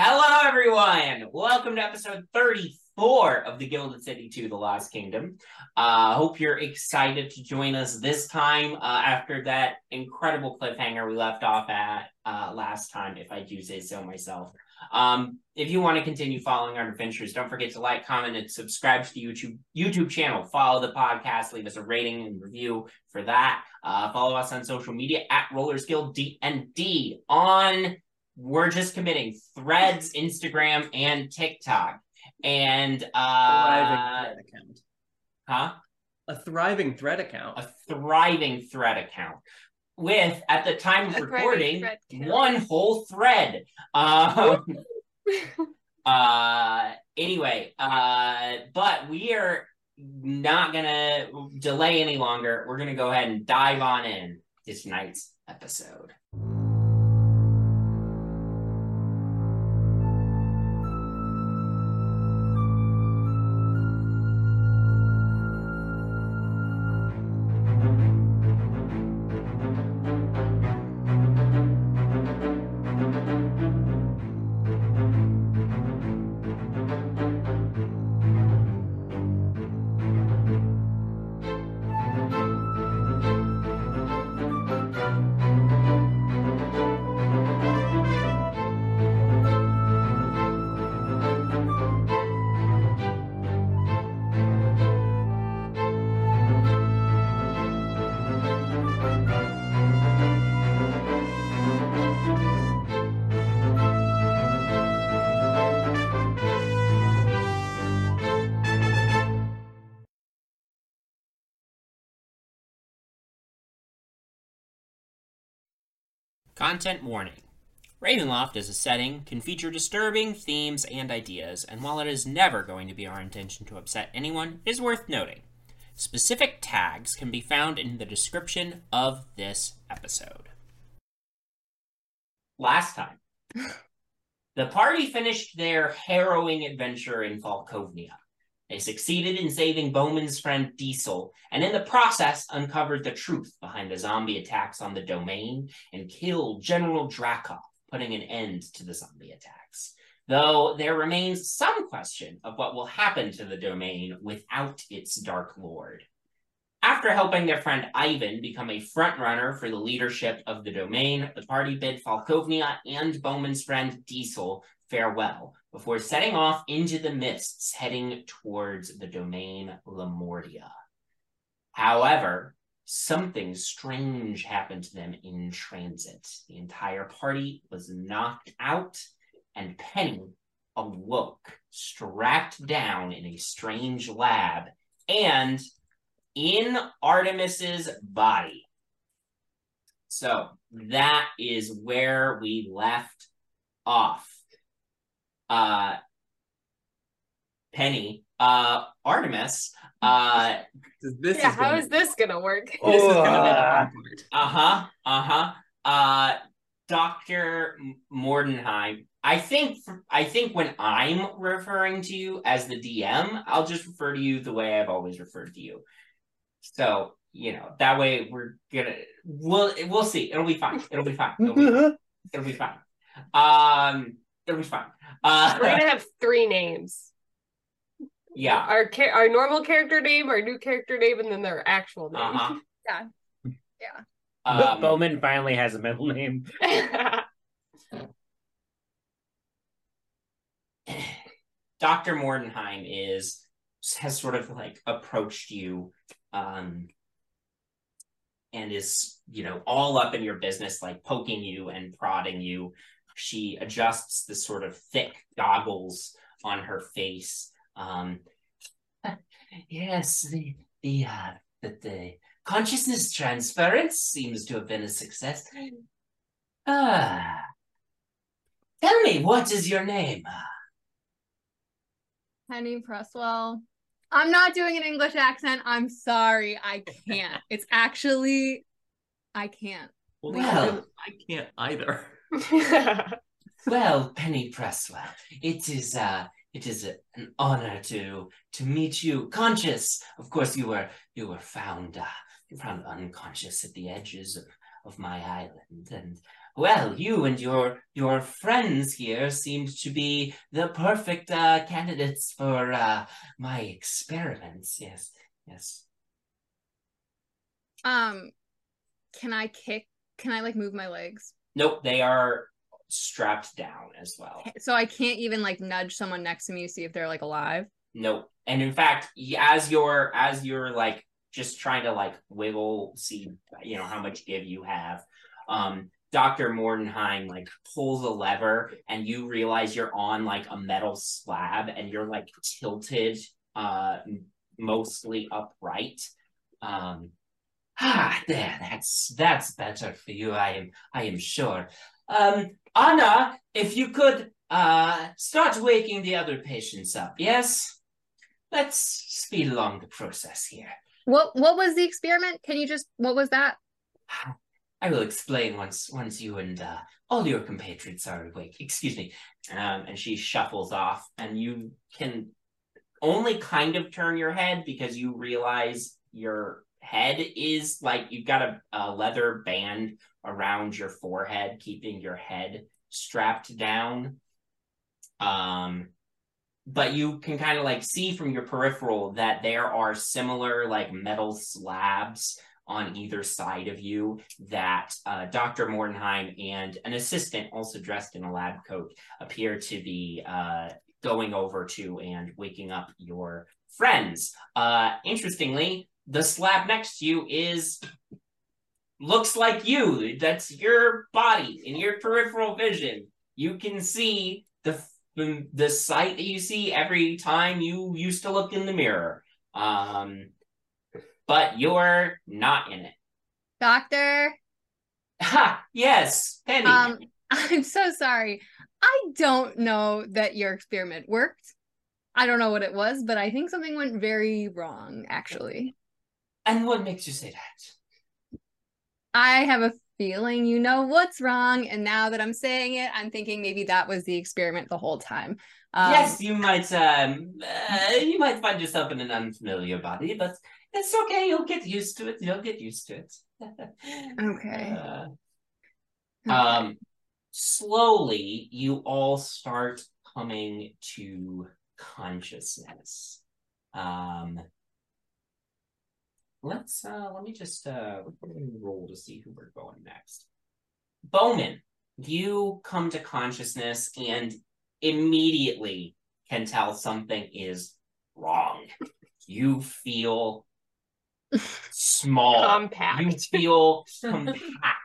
Hello, everyone. Welcome to episode 34 of the Gilded City 2 The Lost Kingdom. Uh, hope you're excited to join us this time uh, after that incredible cliffhanger we left off at uh, last time, if I do say so myself. Um, if you want to continue following our adventures, don't forget to like, comment, and subscribe to the YouTube YouTube channel. Follow the podcast, leave us a rating and review for that. Uh, follow us on social media at Rollers Guild DND on we're just committing threads, Instagram, and TikTok. And thriving uh thread account. huh? A thriving thread account. A thriving thread account. With at the time of recording, one whole thread. Um uh anyway, uh but we are not gonna delay any longer. We're gonna go ahead and dive on in to tonight's episode. Content warning. Ravenloft as a setting can feature disturbing themes and ideas, and while it is never going to be our intention to upset anyone, it is worth noting. Specific tags can be found in the description of this episode. Last time, the party finished their harrowing adventure in Falkovnia. They succeeded in saving Bowmin's friend Diesel, and in the process uncovered the truth behind the zombie attacks on the domain and killed General Drakov, putting an end to the zombie attacks. Though there remains some question of what will happen to the domain without its Dark Lord. After helping their friend Ivan become a frontrunner for the leadership of the domain, the party bid Falkovnia and Bowmin's friend Diesel farewell before setting off into the mists heading towards the domain Lamordia. However, something strange happened to them in transit. The entire party was knocked out, and Penny awoke, strapped down in a strange lab, and in Artemis's body. So that is where we left off. Uh Penny, uh Artemis, uh This yeah, is how gonna- is this gonna work? This is gonna be the Uh, fun part. uh-huh, uh-huh. Uh Dr. Mordenheim. I think I think when I'm referring to you as the DM, I'll just refer to you the way I've always referred to you. So, you know, that way we're gonna we'll we'll see. It'll be fine. It'll be fine. It'll be fine. It'll be fine. Um it'll be fine. Uh We're gonna have three names. yeah. Our cha- our normal character name, our new character name, and then their actual name. Uh-huh. Yeah. Um, Bowman finally has a middle name. Dr. Mordenheim is has sort of like approached you um and is, you know, all up in your business, like poking you and prodding you. She adjusts the sort of thick goggles on her face. Um yes, the the uh the, the consciousness transference seems to have been a success. Ah, tell me, what is your name? Penny Presswell. I'm not doing an English accent. I'm sorry. I can't. It's actually, I can't. Well, Well- I can't either. Well, Penny Presswell, it is uh it is an honor to to meet you. Conscious, of course, you were you were found uh, found unconscious at the edges of, of my island, and well, you and your your friends here seemed to be the perfect uh, candidates for uh, my experiments. Yes, yes. Um, can I kick? Can I like move my legs? Nope, they are strapped down as well. So I can't even like nudge someone next to me to see if they're like alive. Nope. And in fact, as you're as you're like just trying to like wiggle, see you know how much give you have, um, Dr. Mordenheim like pulls a lever and you realize you're on like a metal slab and you're like tilted uh mostly upright. Um ah there, that's that's better for you, I am I am sure. Um Anna, if you could uh start waking the other patients up, yes? Let's speed along the process here. What What was the experiment? Can you just? What was that? I will explain once once you and uh, all your compatriots are awake. Excuse me. Um, and she shuffles off, and you can only kind of turn your head because you realize your head is like you've got a, a leather band around your forehead, keeping your head strapped down. Um, but you can kind of like see from your peripheral that there are similar like metal slabs on either side of you that uh, Dr. Mordenheim and an assistant, also dressed in a lab coat, appear to be uh, going over to and waking up your friends. Uh, interestingly, the slab next to you is looks like you. That's your body in your peripheral vision. You can see the the, sight that you see every time you used to look in the mirror. Um, but you're not in it. Doctor, Ha! Yes, Penny. um, I'm so sorry. I don't know that your experiment worked. I don't know what it was, but I think something went very wrong, actually. And what makes you say that? I have a feeling you know what's wrong, and now that I'm saying it, I'm thinking maybe that was the experiment the whole time. Um, yes, you might. Um, uh, you might find yourself in an unfamiliar body, but it's okay. You'll get used to it. You'll get used to it. Okay. Uh, okay. um, slowly, you all start coming to consciousness. Um, let's uh, let me just uh, roll to see who we're going next. Bowmin, you come to consciousness and immediately can tell something is wrong. You feel small. Compact. You feel compact.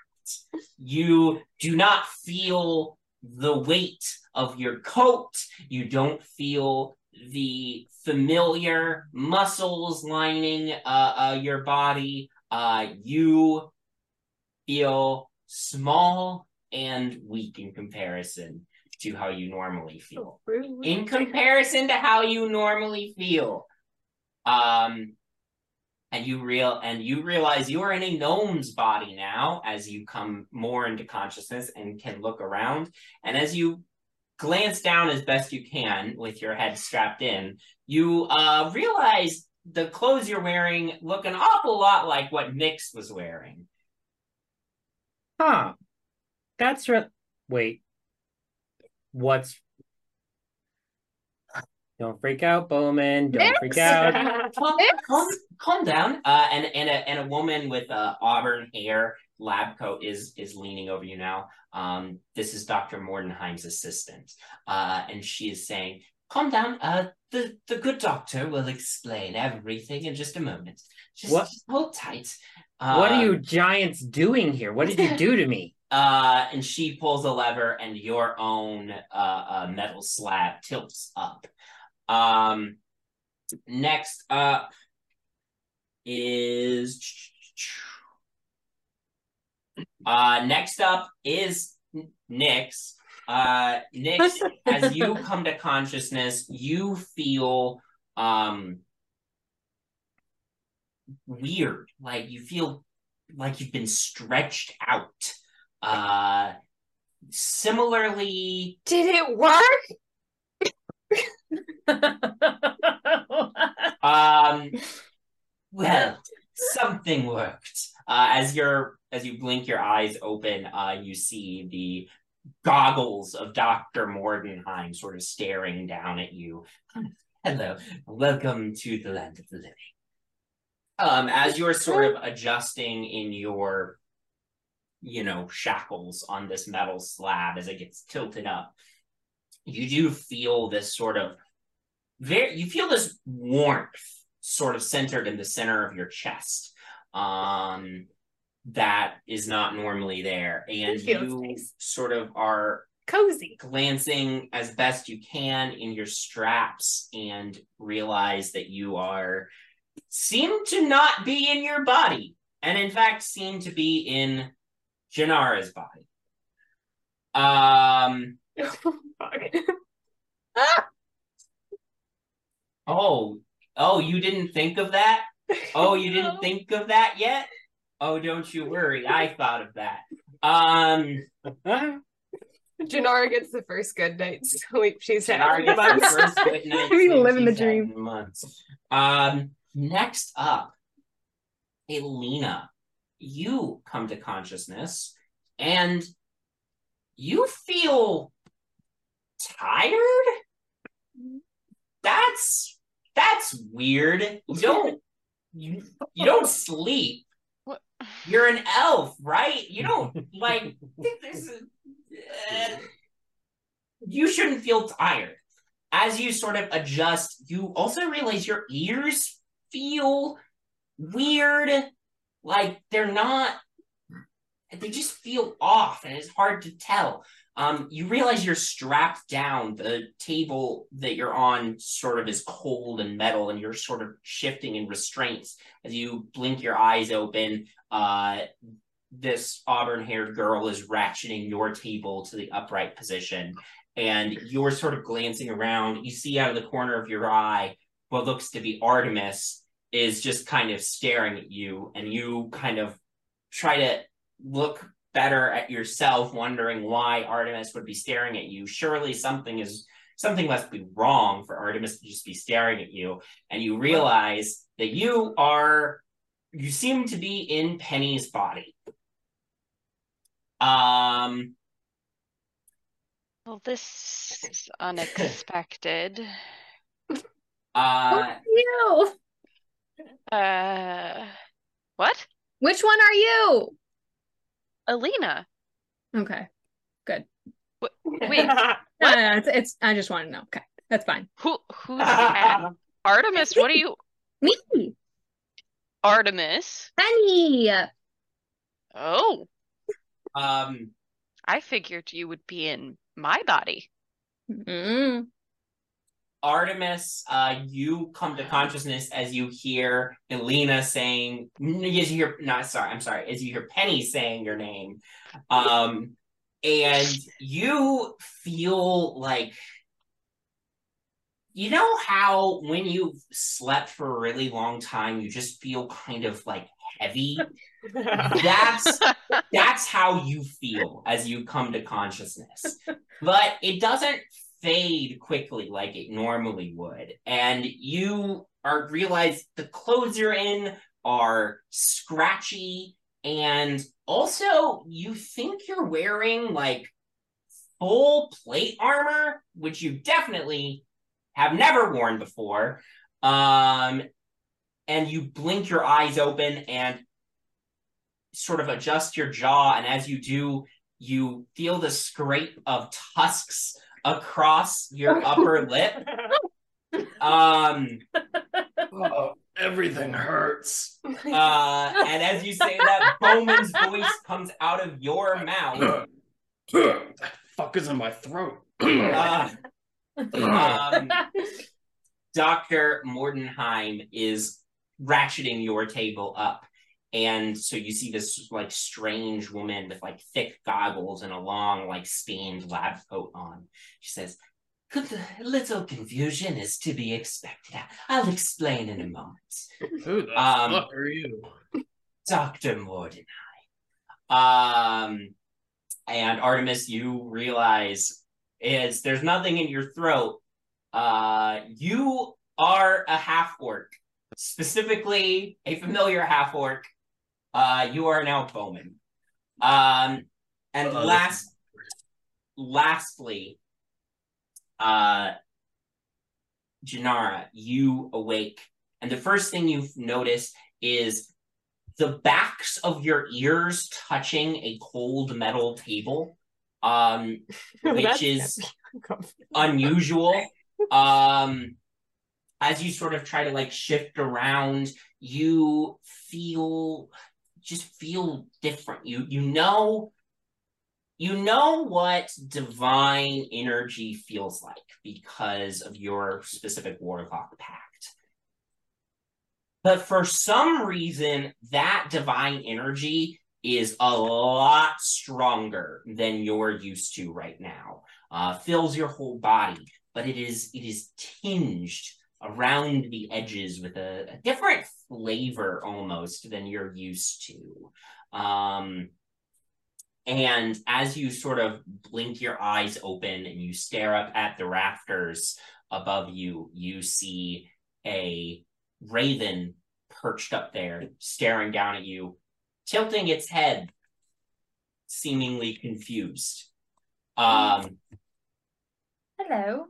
You do not feel the weight of your coat. You don't feel the familiar muscles lining uh, uh, your body. Uh, you feel small and weak in comparison to how you normally feel in comparison to how you normally feel. Um, and you real and you realize you are in a gnome's body now as you come more into consciousness and can look around. And as you glance down as best you can with your head strapped in, you uh, realize the clothes you're wearing look an awful lot like what Nyx was wearing. Huh. That's re- wait. What's Don't freak out, Bowmin. Don't freak out. calm, calm, calm down. Uh, and and a and a woman with uh, auburn hair, lab coat is is leaning over you now. Um, this is Dr. Mordenheim's assistant, uh, and she is saying, "Calm down. Uh, the the good doctor will explain everything in just a moment. Just, just hold tight." what are Um, you giants doing here? What did you do to me? Uh, and she pulls a lever, and your own uh, uh metal slab tilts up. Um, next up is uh next up is N- Nyx. Uh, Nyx, as you come to consciousness, you feel um weird. Like you feel like you've been stretched out. Uh, similarly, Did it work? Um, well, something worked. Uh, as you're as you blink your eyes open, uh, you see the goggles of Doctor Mordenheim sort of staring down at you. Hello, welcome to the land of the living. Um, as you're sort of adjusting in your, you know, shackles on this metal slab as it gets tilted up, you do feel this sort of very you feel this warmth sort of centered in the center of your chest um that is not normally there and you nice. sort of are Cozy. glancing as best you can in your straps and realize that you are seem to not be in your body and in fact seem to be in Jinarra's body um Ah! Oh, oh, you didn't think of that? Oh, you didn't think of that yet? Oh, don't you worry. I thought of that. Um, Jinarra gets the first good night's sleep she's had. Jinarra in gets the first good night's We sleep living the dream. months. Um, next up, Elina, you come to consciousness and you feel tired. That's that's weird. Don't you, you don't sleep. What? You're an elf, right? You don't like think this is, uh, you shouldn't feel tired. As you sort of adjust, you also realize your ears feel weird. Like they're not they just feel off and it's hard to tell. Um, you realize you're strapped down. The table that you're on sort of is cold and metal, and you're sort of shifting in restraints as you blink your eyes open. Uh, this auburn-haired girl is ratcheting your table to the upright position, and you're sort of glancing around. You see out of the corner of your eye what looks to be Artemis is just kind of staring at you, and you kind of try to look better at yourself, wondering why Artemis would be staring at you. Surely something is something must be wrong for Artemis to just be staring at you. And you realize that you are you seem to be in Penny's body. Um Well, this is unexpected. uh you. Uh, what? Which one are you? Elina? Okay. Good. Wait, No, no, no, it's, it's I just want to know. Okay. That's fine. who? Who's at Artemis? What are you? Me. Artemis? Penny. Oh, um I figured you would be in my body. Mm. Artemis, uh, you come to consciousness as you hear Elina saying, as you hear, not sorry, I'm sorry, as you hear Penny saying your name, um, and you feel like, you know how when you've slept for a really long time, you just feel kind of like heavy. That's that's how you feel as you come to consciousness. But it doesn't fade quickly like it normally would. And you are realize the clothes you're in are scratchy and also you think you're wearing like full plate armor, which you definitely have never worn before. Um and you blink your eyes open and sort of adjust your jaw and as you do you feel the scrape of tusks across your upper lip. Um Oh, everything hurts. uh and as you say that Bowmin's voice comes out of your mouth. The fuck is in my throat? uh, um, dr mordenheim is ratcheting your table up and so you see this like strange woman with like thick goggles and a long like stained lab coat on. She says, "Good little confusion is to be expected. I'll explain in a moment." Who the Um, fuck are you? Dr. Mordenheim. Um, and Artemis, you realize is there's nothing in your throat. Uh, you are a half orc, specifically a familiar half orc. Uh, you are now Bowmin. Um, and Uh, last, lastly, uh, Jinarra, you awake, and the first thing you've noticed is the backs of your ears touching a cold metal table, um, which is unusual. Um, as you sort of try to like shift around, you feel just feel different. You you know you know what divine energy feels like because of your specific warlock pact. But for some reason, that divine energy is a lot stronger than you're used to right now. Uh, fills your whole body, but it is it is tinged around the edges with a, a different flavor almost than you're used to. Um, and as you sort of blink your eyes open and you stare up at the rafters above you, you see a raven perched up there, staring down at you, tilting its head, seemingly confused. Um, Hello.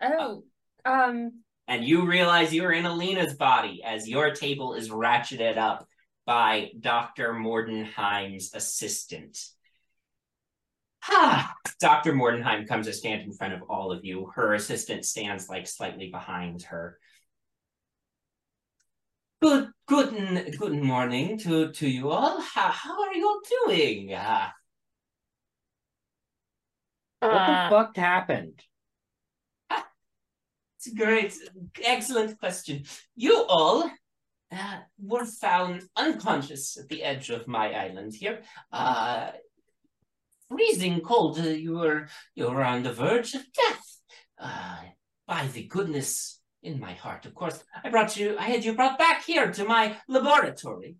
Oh, um, and you realize you're in Elina's body as your table is ratcheted up by Dr. Mordenheim's assistant. Ah, Dr. Mordenheim comes to stand in front of all of you. Her assistant stands like slightly behind her. Good, good, good morning to, to you all. How, how are you doing? Ah, What Uh, the fuck happened? Great, excellent question. You all uh, were found unconscious at the edge of my island here. Uh, freezing cold. Uh, you were you were on the verge of death. Uh, by the goodness in my heart, of course, I brought you. I had you brought back here to my laboratory,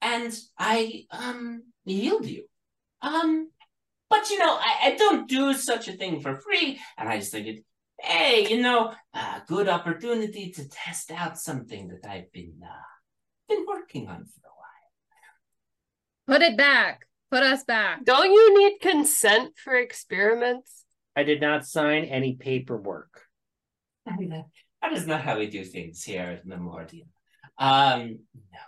and I um healed you. Um, but you know, I, I don't do such a thing for free, and I just figured hey, you know, a good opportunity to test out something that I've been uh, been working on for a while. Put it back. Put us back. don't you need consent for experiments? I did not sign any paperwork. that is not how we do things here at Memorial. Um, no.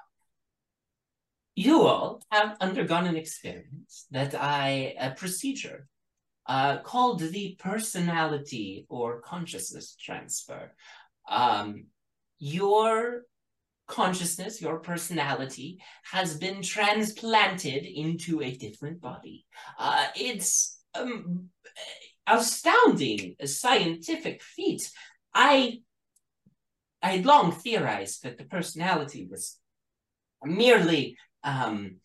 You all have undergone an experiment that I, a procedure uh, called the personality or consciousness transfer. Um, your consciousness, your personality, has been transplanted into a different body. Uh, it's um, astounding scientific feat. I I had long theorized that the personality was merely um,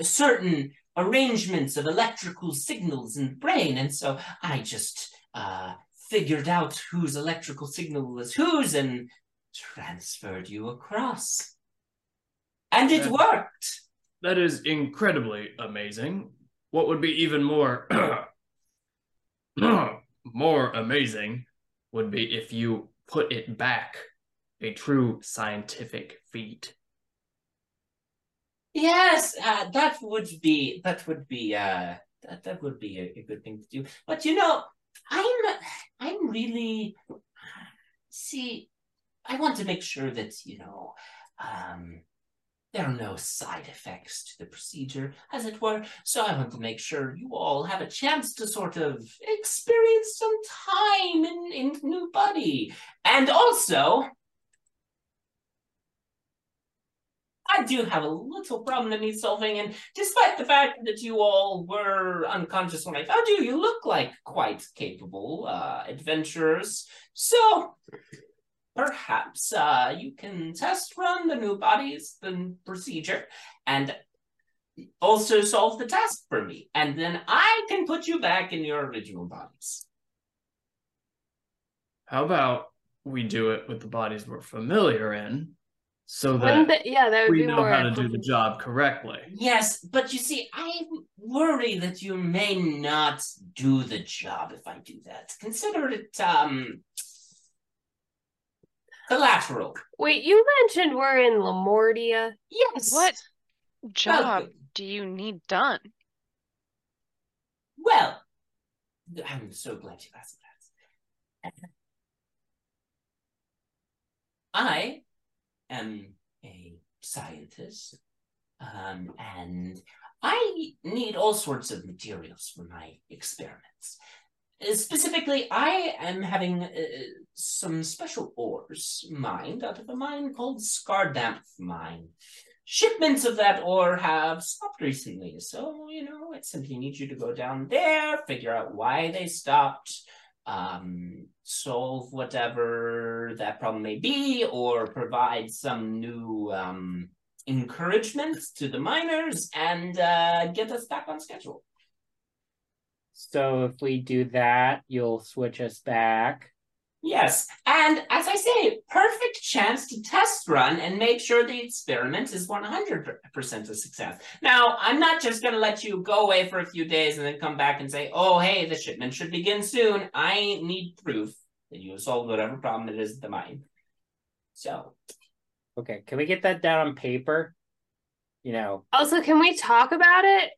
certain arrangements of electrical signals in the brain, and so I just uh, figured out whose electrical signal was whose and transferred you across. And it Yeah. worked. That is incredibly amazing. What would be even more more amazing would be if you put it back. A true scientific feat. Yes, uh, that would be that would be uh that, that would be a, a good thing to do. But you know, I'm I'm really see I want to make sure that, you know, um there are no side effects to the procedure, as it were. So I want to make sure you all have a chance to sort of experience some time in, in new body. And also, I do have a little problem that needs solving, and despite the fact that you all were unconscious when I found you, you look like quite capable uh, adventurers. So perhaps uh, you can test run the new bodies, the procedure, and also solve the task for me. And then I can put you back in your original bodies. How about we do it with the bodies we're familiar in so that that- yeah, that would we be know how to do the job correctly? Yes, but you see, I worry that you may not do the job if I do that. Consider it um collateral. Wait, you mentioned we're in Lamordia. Yes. What job Well, do you need done? Well, I'm so glad you asked that. I am a scientist, um, and I need all sorts of materials for my experiments. Uh, Specifically, I am having uh, some special ores mined out of a mine called Scardamp Mine. Shipments of that ore have stopped recently, so you know, it simply needs you to go down there, figure out why they stopped, um, solve whatever that problem may be, or provide some new um, encouragement to the miners and uh, get us back on schedule. So if we do that, you'll switch us back. Yes, and as I say, perfect chance to test run and make sure the experiment is 100% a success. Now, I'm not just going to let you go away for a few days and then come back and say, oh, hey, the shipment should begin soon. I need proof that you have solved whatever problem it is at the mine. So, Okay, can we get that down on paper? You know, Also, can we talk about it?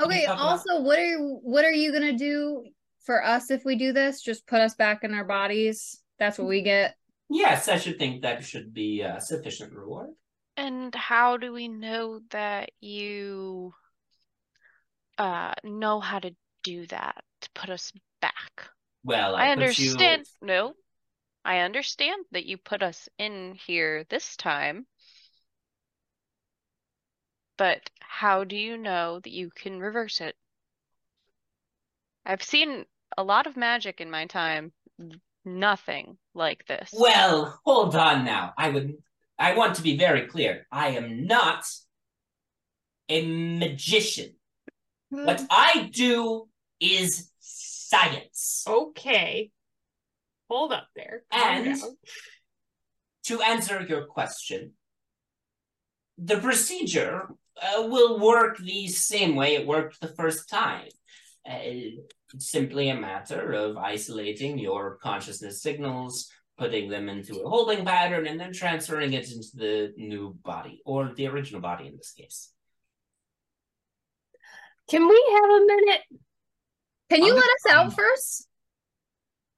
Okay, talk about- also, what are you? what are you gonna do for us if we do this? Just put us back in our bodies. That's what we get. yes, I should think that should be a sufficient reward. And how do we know that you uh know how to do that to put us back? Well, I, I put you- understand. No, I understand that you put us in here this time. But how do you know that you can reverse it? I've seen a lot of magic in my time. Nothing like this. Well, hold on now. I would I want to be very clear. I am not a magician. What I do is science. Okay. Hold up there. Calm And down. to answer your question, the procedure uh, will work the same way it worked the first time. Uh, it's simply a matter of isolating your consciousness signals, putting them into a holding pattern, and then transferring it into the new body, or the original body in this case. Can we have a minute? Can you let us out first?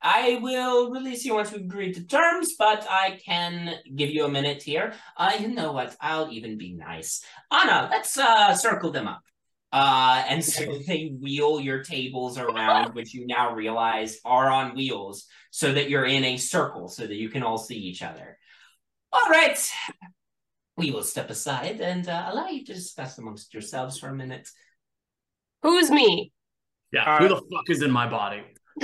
I will release you once we've agreed to terms, but I can give you a minute here. Uh, you know what? I'll even be nice. Anna, let's uh, circle them up. Uh, and so they wheel your tables around, which you now realize are on wheels, so that you're in a circle, so that you can all see each other. All right. We will step aside and uh, allow you to discuss amongst yourselves for a minute. Who's me? Yeah, who the fuck is in my body?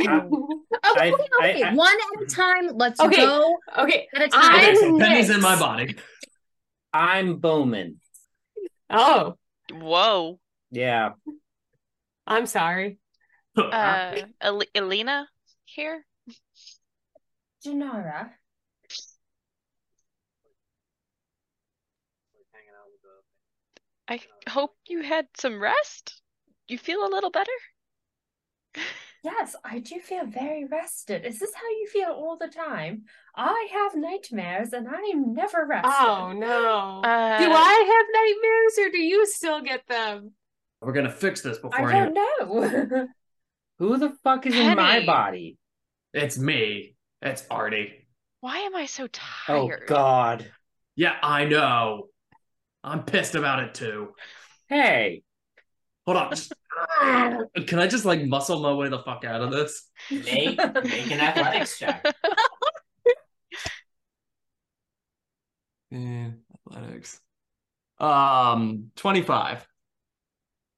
Okay, I- okay, I- one at a time. Let's Okay. go okay. at a time. Okay, so Penny's in my body. I'm Bowmin. Oh, Whoa. Yeah. I'm sorry. Uh, El Elina here? Jinarra. I hope you had some rest. You feel a little better? Yes, I do feel very rested. Is this how you feel all the time? I have nightmares and I am never rested. Oh no. Uh, do I have nightmares or do you still get them? We're gonna fix this before. I don't anyone. know. Who the fuck is in my body? It's me. It's Artie. Why am I so tired? Oh? God. Yeah, I know. I'm pissed about it too. Hey. Hold on. Just, can I just like muscle my way the fuck out of this? Make, make an athletics check. Eh, athletics. Um, 25.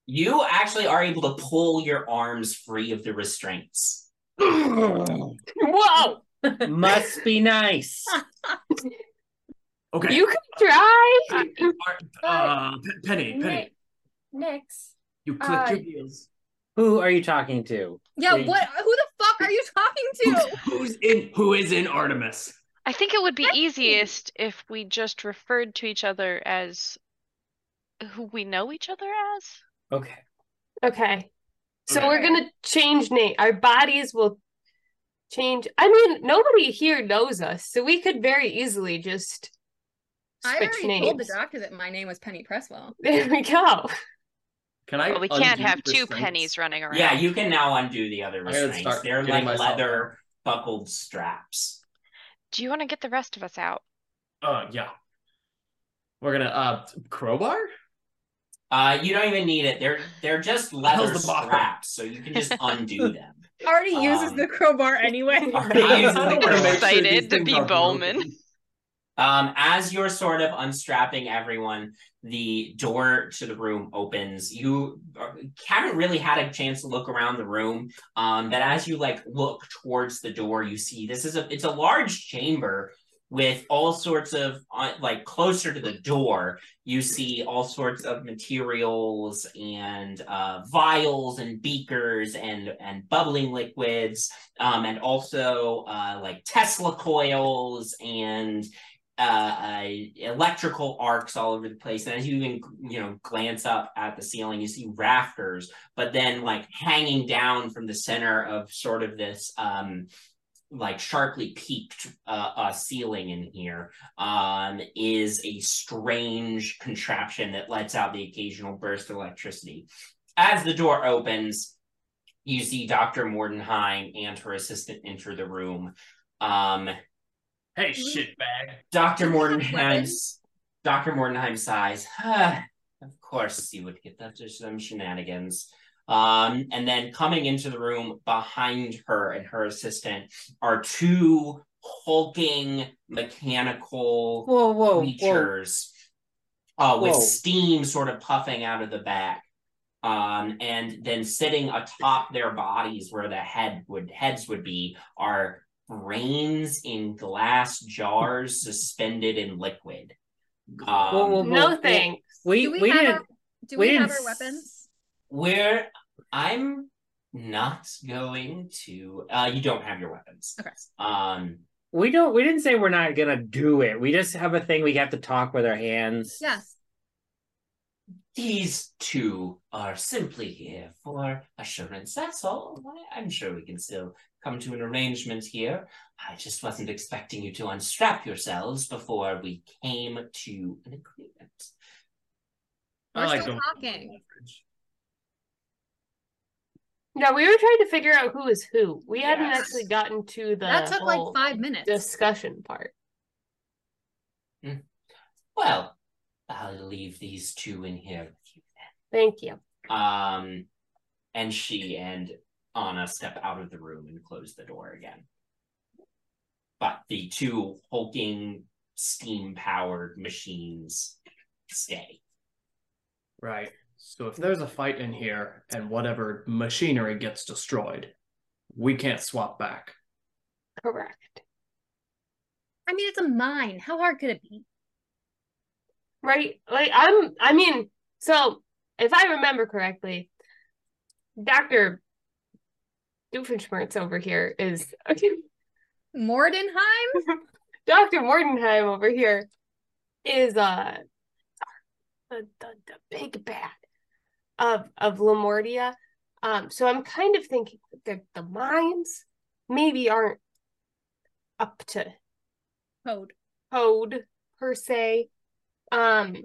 You actually are able to pull your arms free of the restraints. Whoa! Must be nice. Okay. You can try. uh, P- Penny, Penny, Nick, Nyx. you click uh, your heels. Who are you talking to? Yeah, Wait. what? Who the fuck are you talking to? Who's in? Who is in Artemis? I think it would be easiest if we just referred to each other as who we know each other as. Okay. Okay. So Okay. we're gonna change name. Our bodies will change. I mean, nobody here knows us, so we could very easily just I switch already names. told the doctor that my name was Penny Presswell. There we go. Can I? But we can't have two restraints? pennies running around. Yeah, you can now undo the other I restraints. They're like myself leather buckled straps. Do you want to get the rest of us out? Uh, yeah. We're gonna uh crowbar. Uh, you don't even need it. They're they're just leather How's the straps, so you can just undo them. Already uses Um, the crowbar anyway. the I wanna crowbar. Excited to be Bowmin. broken. Um, as you're sort of unstrapping everyone, the door to the room opens. You haven't really had a chance to look around the room. Um, but as you like look towards the door, you see this is a it's a large chamber with all sorts of uh, like closer to the door. You see all sorts of materials and uh, vials and beakers and and bubbling liquids, um, and also uh, like Tesla coils and uh, uh, electrical arcs all over the place. And as you even, you know, glance up at the ceiling, you see rafters, but then like hanging down from the center of sort of this, um, like sharply peaked uh, uh, ceiling in here um, is a strange contraption that lets out the occasional burst of electricity. As the door opens, you see Dr. Mordenheim and her assistant enter the room. Um, Hey, shitbag. Dr. Do we have Mordenheim's Dr. Mordenheim sighs. "Ah, of course you would get that to some shenanigans. Um, and then coming into the room behind her and her assistant are two hulking mechanical Whoa, whoa, whoa. creatures uh, with Whoa. steam sort of puffing out of the back. Um, and then sitting atop their bodies where the head would heads would be are brains in glass jars suspended in liquid. Um, Whoa, whoa, No whoa. thanks. We do we, we have didn't. our, do we we, have didn't our weapons? Where I'm not going to uh you don't have your weapons. Okay. Um We don't. We didn't say we're not gonna do it. We just have a thing. We have to talk with our hands. Yes. these two are simply here for assurance. That's all. I- I'm sure we can still come to an arrangement here. I just wasn't expecting you to unstrap yourselves before we came to an agreement. I We're like still going- talking. No, we were trying to figure out who is who. We hadn't actually gotten to the that took like five minutes. discussion part. Well, I'll leave these two in here with you then. Thank you. Um, and she and Anna step out of the room and close the door again. But the two hulking, steam-powered machines stay. Right. So if there's a fight in here and whatever machinery gets destroyed, we can't swap back. Correct. I mean, it's a mine. How hard could it be? Right? Like I'm I mean, so if I remember correctly, Dr. Doofenshmirtz over here is Mordenheim? Dr. Mordenheim over here is uh the, the, the big bad of of Lamordia. Um, so I'm kind of thinking that the mines maybe aren't up to Code. code per se. Um,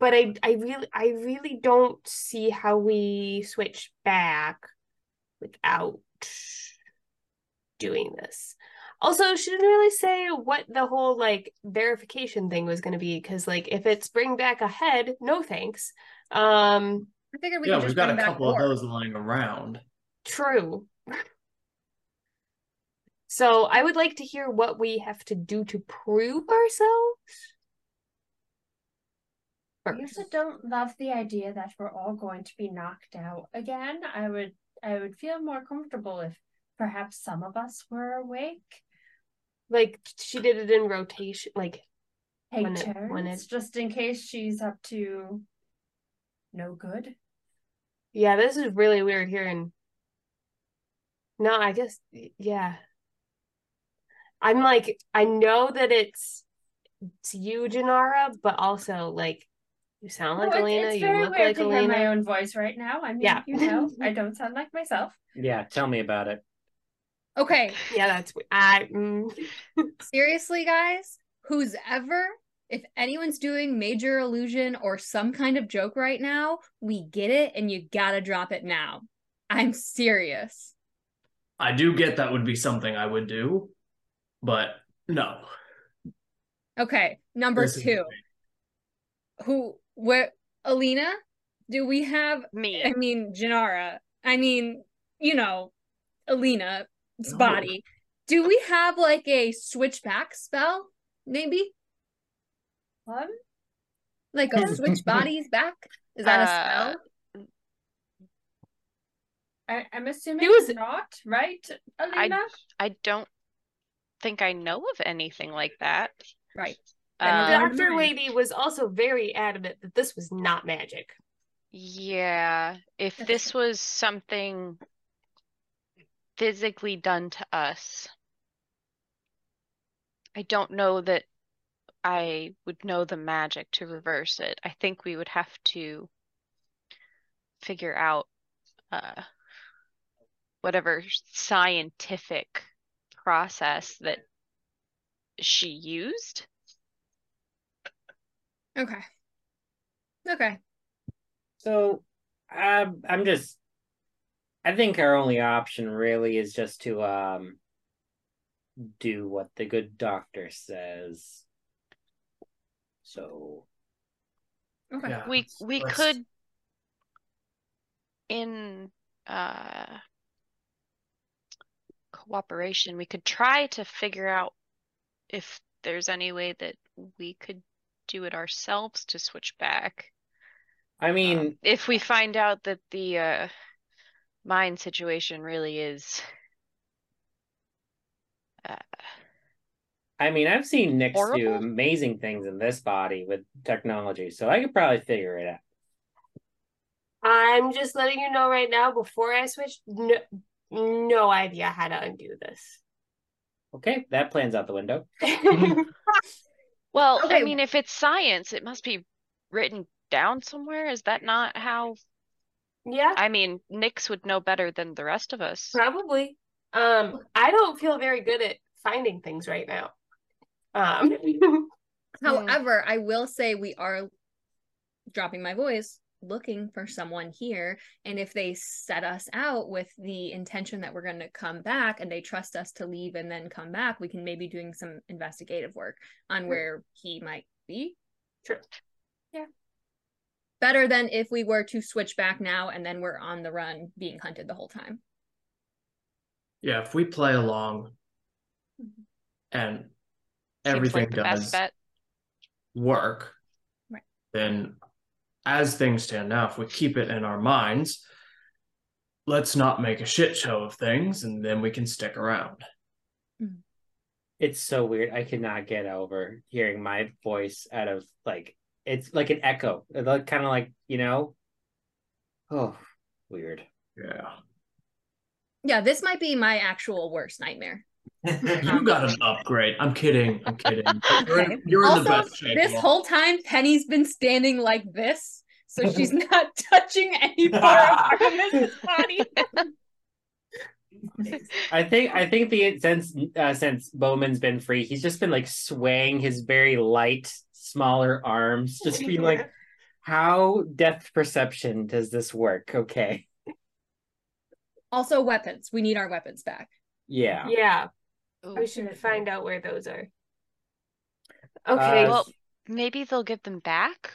but I I really I really don't see how we switch back without doing this. Also, she didn't really say what the whole like verification thing was going to be because like if it's bring back a head, no thanks. Um, I figured we yeah, could we've got bring a back couple of those lying around. true. So I would like to hear what we have to do to prove ourselves. I also don't love the idea that we're all going to be knocked out again. I would I would feel more comfortable if perhaps some of us were awake. Like she did it in rotation, like Hey, When it- when it- just in case she's up to no good. yeah, this is really weird hearing. No, I guess yeah. I'm like, I know that it's it's you, Jinarra, but also like you sound like No, Elina, it's you very look weird like to hear Elina. my own voice right now. I mean, Yeah. you know, I don't sound like myself. Yeah, tell me about it. Okay, Yeah, that's we- I mm, seriously, guys, who's ever, if anyone's doing major illusion or some kind of joke right now, we get it and you gotta drop it now. I'm serious. I do get that would be something I would do, but no. Okay, number This two. Who, where, Elina? Do we have, Me. I mean, Jinarra, I mean, you know, Elina's No. body. Do we have like a switchback spell? Maybe? What? Like a switch bodies back? Is that a Uh, spell? I, I'm assuming it was- not, right, I Elina? I don't think I know of anything like that. Right. the Um, doctor lady was also very adamant that this was not magic. Yeah, if That's this was something physically done to us, I don't know that I would know the magic to reverse it. I think we would have to figure out uh, whatever scientific process that she used. Okay. Okay. So, um, I'm just. I think our only option really is just to um do what the good doctor says. So, Okay. Yeah, We let's- we let's- could in uh cooperation, we could try to figure out if there's any way that we could do it ourselves to switch back. I mean, If we find out that the uh mine situation really is uh, I mean, I've seen Nyx do amazing things in this body with technology, so I could probably figure it out. I'm just letting you know right now before I switch, no, no idea how to undo this. Okay, that plan's out the window. well, I mean, if it's science, it must be written down somewhere. Is that not how? yeah, I mean, Nyx would know better than the rest of us. probably. Um, I don't feel very good at finding things right now. Um, However, I will say we are dropping my voice looking for someone here. And if they set us out with the intention that we're going to come back and they trust us to leave and then come back we can maybe doing some investigative work on Sure. where he might be. Sure. yeah. Better than if we were to switch back now and then we're on the run being hunted the whole time. Yeah, if we play along and Seems everything like does bet. work, Right. then as things stand now, if we keep it in our minds, let's not make a shit show of things and then we can stick around. Mm-hmm. It's so weird. I cannot get over hearing my voice out of like it's like an echo. It's like kind of like, you know. Oh, weird. Yeah. yeah this might be my actual worst nightmare You got an upgrade. I'm kidding. I'm kidding. You're in, you're in the best shape. this all. whole time, Penny's been standing like this, so she's not touching any part of Artemis's body. I think I think the since uh, since Bowmin's been free, he's just been like swaying his very light, smaller arms, just being like, "How depth perception does this work?" Okay, Also, weapons. We need our weapons back. yeah. yeah, Ooh. we should find out where those are. Okay, Uh, Well, maybe they'll give them back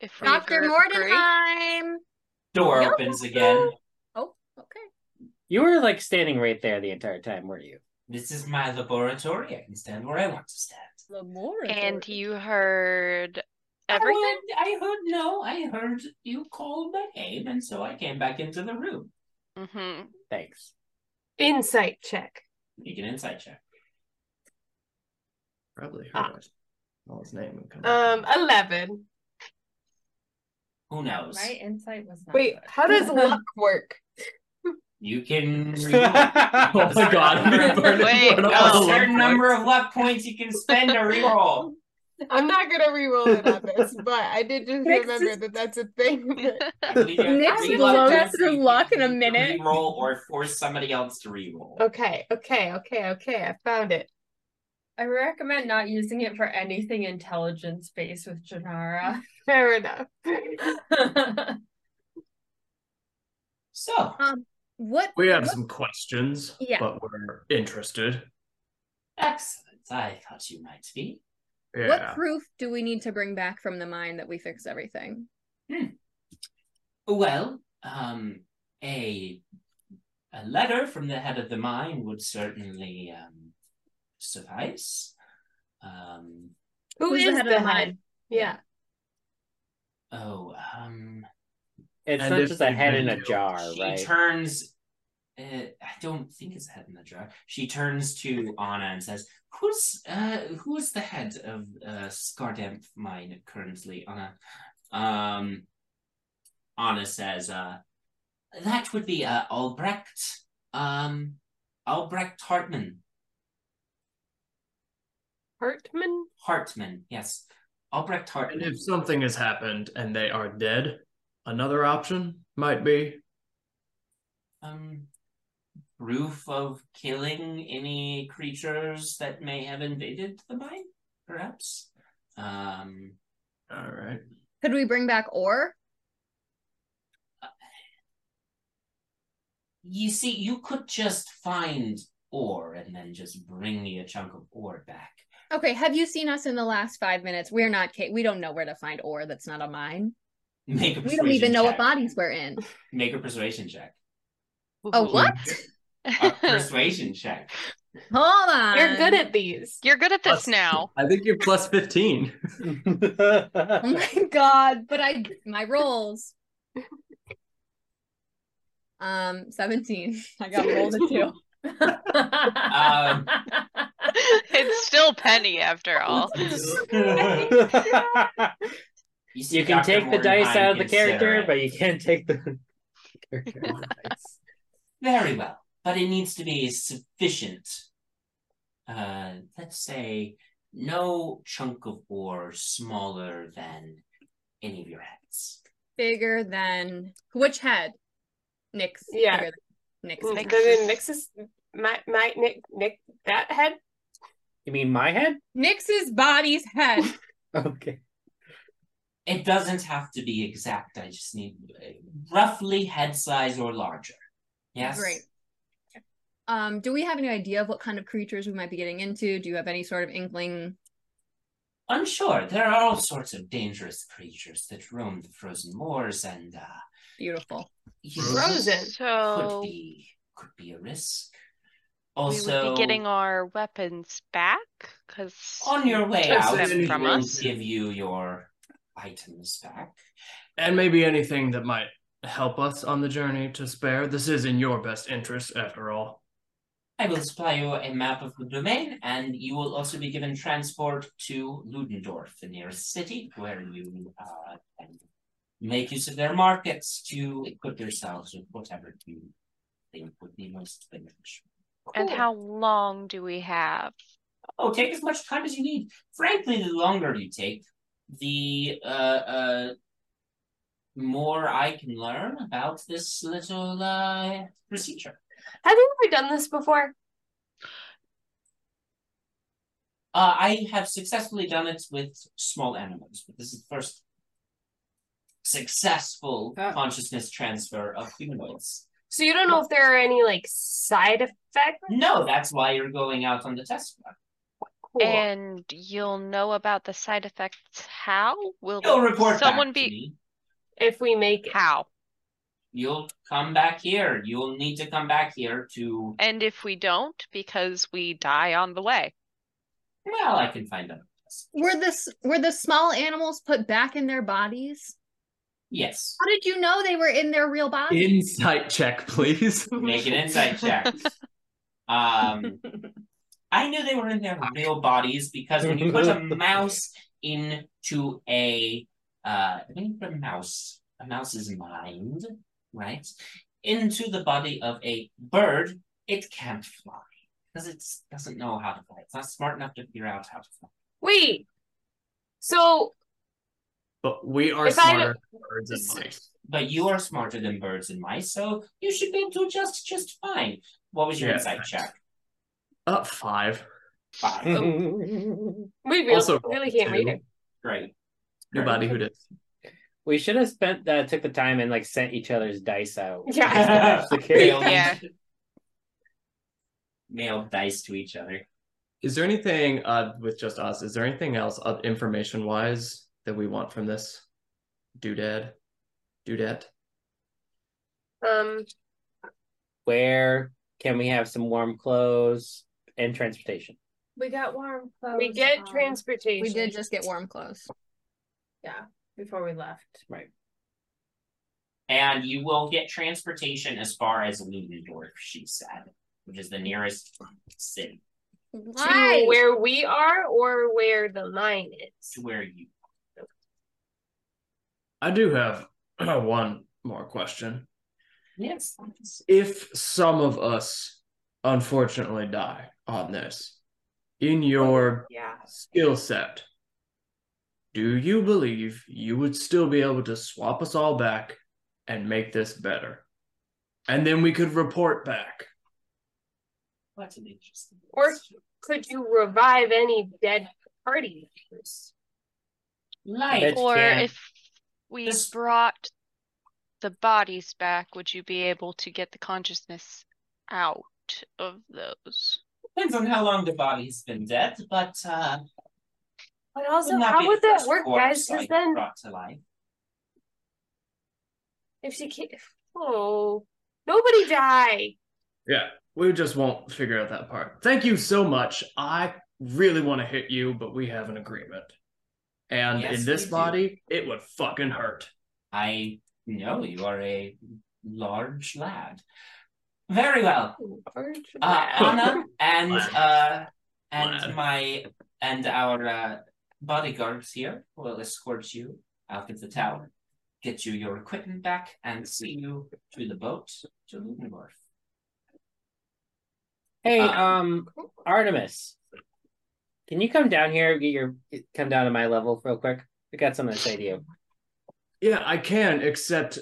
if we Dr. agree- agree. Mordenheim. Door Yep. opens again. Oh, okay. You were like standing right there the entire time, weren't you? This is my laboratory. I can stand where I want to stand. And you heard I everything? heard, I heard no. I heard you called my name, and so I came back into the room. Mm-hmm. Thanks. insight check. You can insight check. Probably heard Ah. it. All his name would come Um, eleven. Who knows? My insight was not Wait, good. how does luck work? You can Oh my god, I'm gonna burn it- Wait, burn up no. all a certain luck number of luck points you can spend to reroll. I'm not gonna re-roll it on this, but I did just Next remember is- that that's a thing. I believe you have Nyx's three blown luck points luck in a use to minute. Reroll or force somebody else to re-roll. okay, okay, okay, okay. I found it. I recommend not using it for anything intelligence based with Jinarra. Fair enough. So, Um, what We have what- some questions, Yeah. but we're interested. excellent. I thought you might be. Yeah. what proof do we need to bring back from the mine that we fix everything? Well, um, a a letter from the head of the mine would certainly um, suffice. Um, Who's the head of the mine? Yeah. oh, um, It's not just a head in a killed, jar, she right? turns. Uh, I don't think it's a head in the jar. She turns to Anna and says, "Who's uh, who is the head of uh, Skardamp mine currently?" Anna, um, Anna says, uh, "That would be uh, Albrecht, um, Albrecht Hartman, Hartman? Hartman, yes, Albrecht And Hartman." if something has happened and they are dead, another option might be um, proof of killing any creatures that may have invaded the mine, perhaps. Um, all right. Could we bring back ore? you see, you could just find ore and then just bring me a chunk of ore back. Okay, have you seen us in the last five minutes? We're not ca- we don't know where to find ore that's not a mine. Make a We don't even persuasion know what bodies we're in. Make a persuasion check. Oh what? A persuasion check. Hold on. You're good at these. You're good at this Plus- now. I think you're plus 15. Oh my god, but I my rolls. Um, 17. I got rolled a two. Um, it's still Penny after all. You, see you can Dr. take the dice out of the character, it. but you can't take the character out of the dice. Very well, but it needs to be sufficient. Uh, let's say no chunk of ore smaller than any of your heads. Bigger than which head? Nyx's. Yeah. bigger than Nyx's. Nick- my my Nick Nick that head? You mean my head? Nyx's body's head. Okay. It doesn't have to be exact. I just need uh, roughly head size or larger. Yes. Great. Um, do we have any idea of what kind of creatures we might be getting into? Do you have any sort of inkling? Unsure. There are all sorts of dangerous creatures that roam the frozen moors, and uh, Beautiful. you Frozen. could be could be a risk. we Also, would be getting our weapons back because on your way out, them we'll us. give you your items back. And maybe anything that might help us on the journey to spare. This is in your best interest, after all. I will supply you a map of the domain, and you will also be given transport to Ludendorff, the nearest city, where you uh, can make use of their markets to equip yourselves with whatever you think would be most beneficial. And how long do we have? Oh, take as much time as you need. Frankly, the longer you take, the uh, uh, more I can learn about this little uh, procedure. Have you ever done this before? Uh, I have successfully done it with small animals, but this is the first successful Ah. consciousness transfer of humanoids. So you don't know if there are any like side effects? No, that's why you're going out on the test run. Cool. And you'll know about the side effects how? Will You'll report someone back be to me. if we make it. how? You'll come back here. You'll need to come back here to. And if we don't, because we die on the way. Well, I can find out. Were this were the small animals put back in their bodies? Yes. How did you know they were in their real bodies? Insight check, please. Make an insight check. Um, I knew they were in their real bodies because when you put a mouse into a uh when you put a mouse, a mouse's mind, right, into the body of a bird, it can't fly because it doesn't know how to fly. It's not smart enough to figure out how to fly. Wait. So But we are smarter than birds and mice. But you are smarter than birds and mice, so you should be able to adjust just fine. What was your Yeah, insight thanks. check? Up five. Five. we really, Also really can't read two. it. Great. Nobody who did. We should have spent uh, took the time and like sent each other's dice out. Yeah. Mailed- Yeah. Mailed dice to each other. Is there anything uh with just us? Is there anything else uh, information wise that we want from this doodad? Doodad? Um, Where can we have some warm clothes and transportation? We got warm clothes. we get on transportation. We did just get warm clothes. Before we left. Right. And you will get transportation as far as Ludendorff, she said, which is the nearest city Why? to where we are or where the mine is. to where you. are. I do have one more question. Yes. If some of us unfortunately die on this, in your Yeah. skill set, do you believe you would still be able to swap us all back and make this better? And then we could report back. That's an interesting. Or- question. Could you revive any dead party members? Like, Or can. if we This- brought the bodies back, would you be able to get the consciousness out of those? depends on how long the body's been dead, but uh, But also, would not how would that work, guys? Because like, then brought to life. if she can't, oh, nobody die. Yeah, we just won't figure out that part. Thank you so much. I really want to hit you, but we have an agreement. And Yes, in this we do. body, it would fucking hurt. I know you are a large lad. Very well. Large Uh. Anna and uh and Lad. my and our uh, bodyguards here will escort you out of the tower, get you your equipment back, and see you to the boat to Ludendorff. Hey, Uh, um, Artemis, can you come down here? Get your come down to my level real quick. I got something to say to you. Yeah, I can, except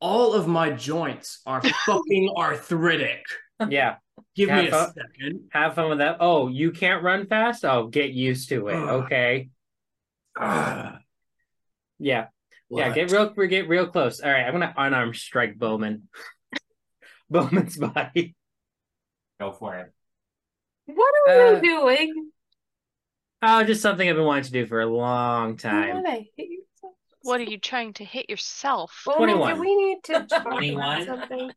all of my joints are fucking arthritic. Yeah, Give me a Have fun. second. have fun with that. Oh, you can't run fast? Oh, get used to it. Ugh. Okay. Ah, Yeah, yeah. Get real, get real close. All right, I'm gonna unarm strike Bowmin. Bowmin's body. Go for it. What are Uh, we doing? Oh, just something I've been wanting to do for a long time. wanna hit yourself? What are you trying to hit yourself? Well, 21. Do we need to talk about 21? something?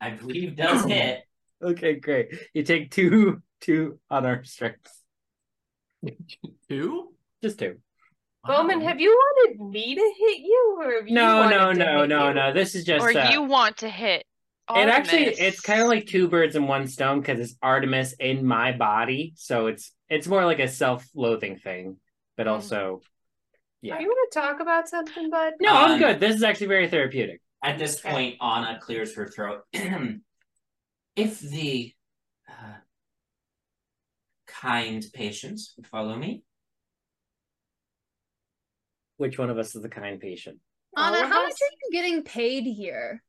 I believe does hit. Okay, great. You take two, two unarmed strikes. Two? Just two. Bowmin, have you wanted me to hit you, or have you No, no, no, no, you? no. This is just or uh, you want to hit It actually it's kind of like two birds in one stone because it's Artemis in my body, so it's it's more like a self-loathing thing, but Mm. also yeah. Do you want to talk about something, bud? No, I'm Um, good. This is actually very therapeutic. At this Okay. point, Anna clears her throat. if the uh, kind patients would follow me, Which one of us is the kind patient? Anna, All how much are you getting paid here?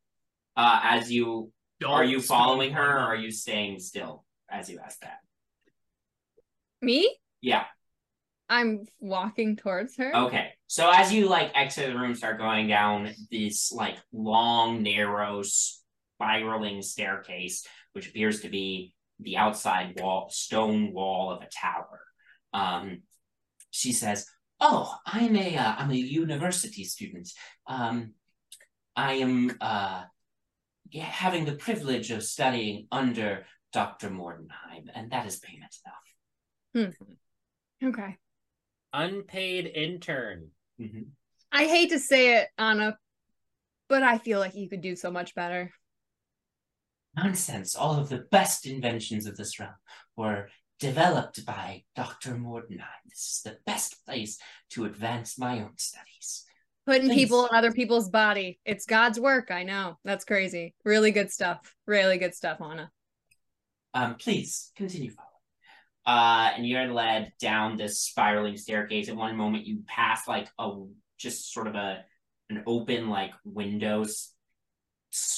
uh, as you Don't are you following her or are you staying still as you ask that? Me? Yeah. I'm walking towards her. Okay. So as you like exit the room, start going down this like long, narrow, spiraling staircase, which appears to be the outside wall, stone wall of a tower. Um, she says, "Oh, I'm a uh, I'm a university student. Um, I am uh, having the privilege of studying under Dr. Mordenheim, and that is payment enough." Okay. Unpaid intern. Mhm. I hate to say it, Anna, but I feel like you could do so much better. Nonsense. All of the best inventions of this realm were developed by Dr. Mordenheim. This is the best place to advance my own studies. Putting Thanks. people in other people's body. It's God's work. I know. That's crazy. Really good stuff. Really good stuff, Anna. Um, please continue following. Uh, and you're led down this spiraling staircase. At one moment, you pass like a just sort of a an open like windows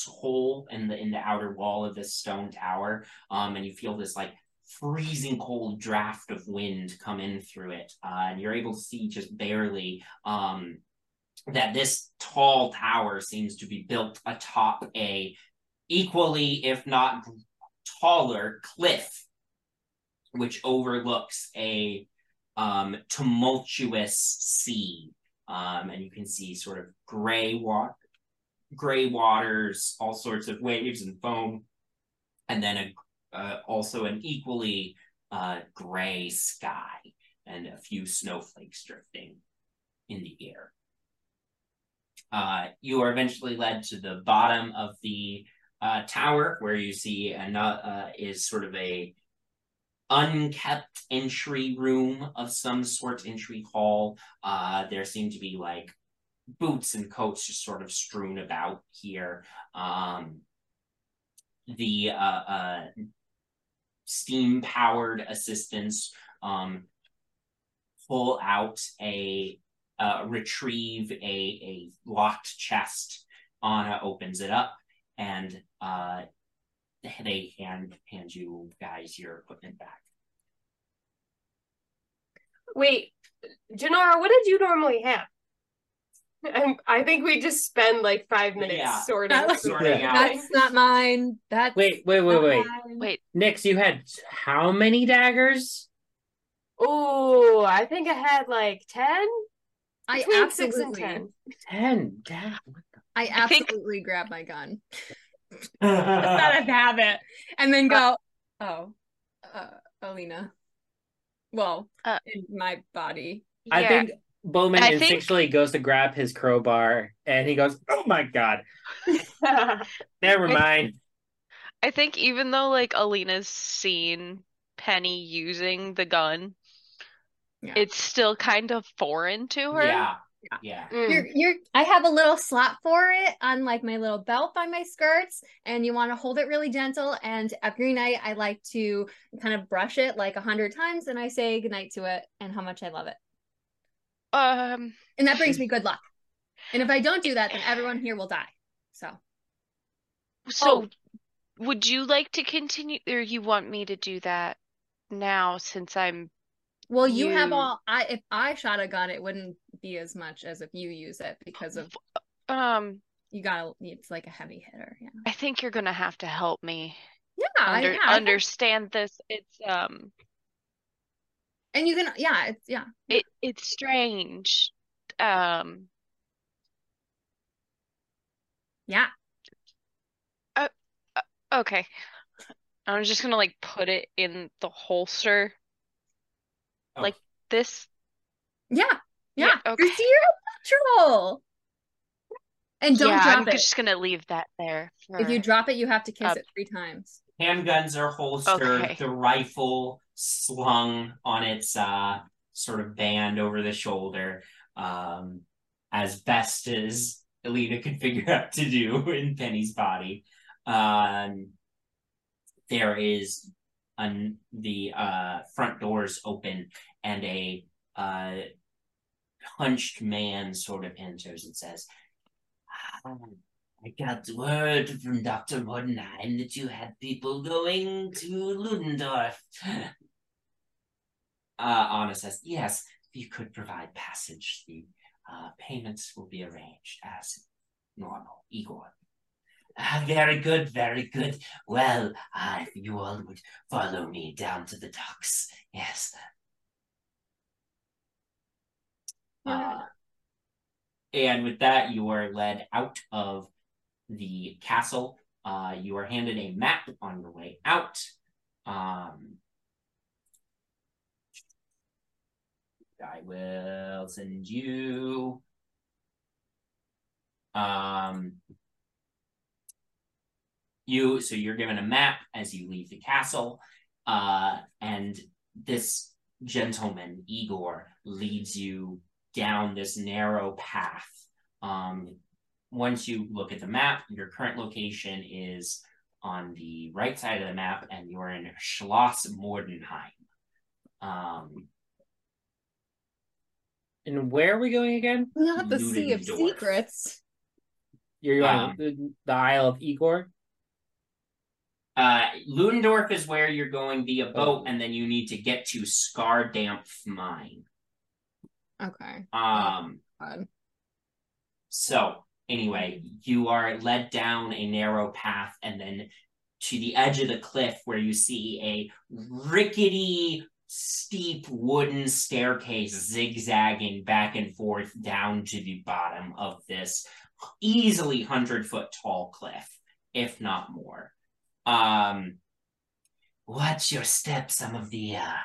hole in the in the outer wall of this stone tower. Um, and you feel this like freezing cold draft of wind come in through it. Uh, and you're able to see just barely um that this tall tower seems to be built atop a equally, if not taller, cliff, which overlooks a um, tumultuous sea. Um, and you can see sort of gray water, gray waters, all sorts of waves and foam, and then a uh, also an equally uh, gray sky and a few snowflakes drifting in the air. Uh, you are eventually led to the bottom of the uh, tower, where you see another uh, is sort of a unkept entry room of some sort, entry hall. Uh, there seem to be like boots and coats just sort of strewn about here. Um, the uh, uh, steam powered assistants um, pull out a uh, retrieve a, a locked chest. Anna opens it up and uh, they hand hand you guys your equipment back. Wait, Jinarra, what did you normally have? I'm, I think we just spend like five minutes Yeah. sorting. That was- through Sorting out. That's not mine. That's Wait, wait, wait, wait. mine. Wait, Nyx, you had how many daggers? Oh, I think I had like ten. I Between six and absolutely, ten. Ten. Dang. I I think- absolutely grab my gun. Out of habit, and then go. Oh, uh, Elina. Well, Uh, in my body. I yeah. think Bowmin I think- instinctually goes to grab his crowbar and he goes, Oh my god. Never mind. I think even though like Elina's seen Penny using the gun, Yeah. it's still kind of foreign to her. Yeah, Yeah. yeah. Mm. You're, you're. I have a little slot for it on like my little belt by my skirts, and you want to hold it really gentle. And every night, I like to kind of brush it like a hundred times, and I say goodnight to it and how much I love it. Um, And that brings me good luck. And if I don't do that, then everyone here will die. So so would you like to continue or you want me to do that now since I'm Well, you, have all. I if I shot a gun, it wouldn't be as much as if you use it because of um you gotta. It's like a heavy hitter. Yeah. I think you're gonna have to help me Yeah. under, yeah, I- understand this. It's um and you can. Yeah. It's yeah. it it's strange. Um Yeah. okay. I'm just gonna like put it in the holster Oh. like this. Yeah. Yeah. Yeah, okay. Pursue your natural. And don't yeah, drop I'm it. just gonna leave that there If you drop it, you have to kiss Uh, it three times. Handguns are holstered, Okay. the rifle slung on its uh sort of band over the shoulder, um, as best as Elina could figure out to do in Penny's body. Um, there is an the uh front doors open and a uh hunched man sort of enters and says, "Ah, I got word from Dr. Mordenheim that you had people going to Ludendorff. Uh, Anna says, yes, if you could provide passage, the uh, payments will be arranged as normal. Igor. Ah, very good, very good. Well, uh, if you all would follow me down to the docks. Yes. Uh, and with that, you are led out of the castle. Uh, you are handed a map on your way out. Um, I will send you. Um, you so you're given a map as you leave the castle. Uh, and this gentleman, Igor, leads you down this narrow path. Um, once you look at the map, your current location is on the right side of the map, and you're in Schloss Mordenheim. Um, And where are we going again? Not the Sea of Secrets. You're going Um, to the, the Isle of Igor. Uh, Ludendorff is where you're going via boat, and then you need to get to Scardampf Mine. Okay. Um, God. so anyway, you are led down a narrow path, and then to the edge of the cliff where you see a rickety, steep wooden staircase zigzagging back and forth down to the bottom of this easily hundred foot tall cliff, if not more. Um, watch your step. Some of the uh,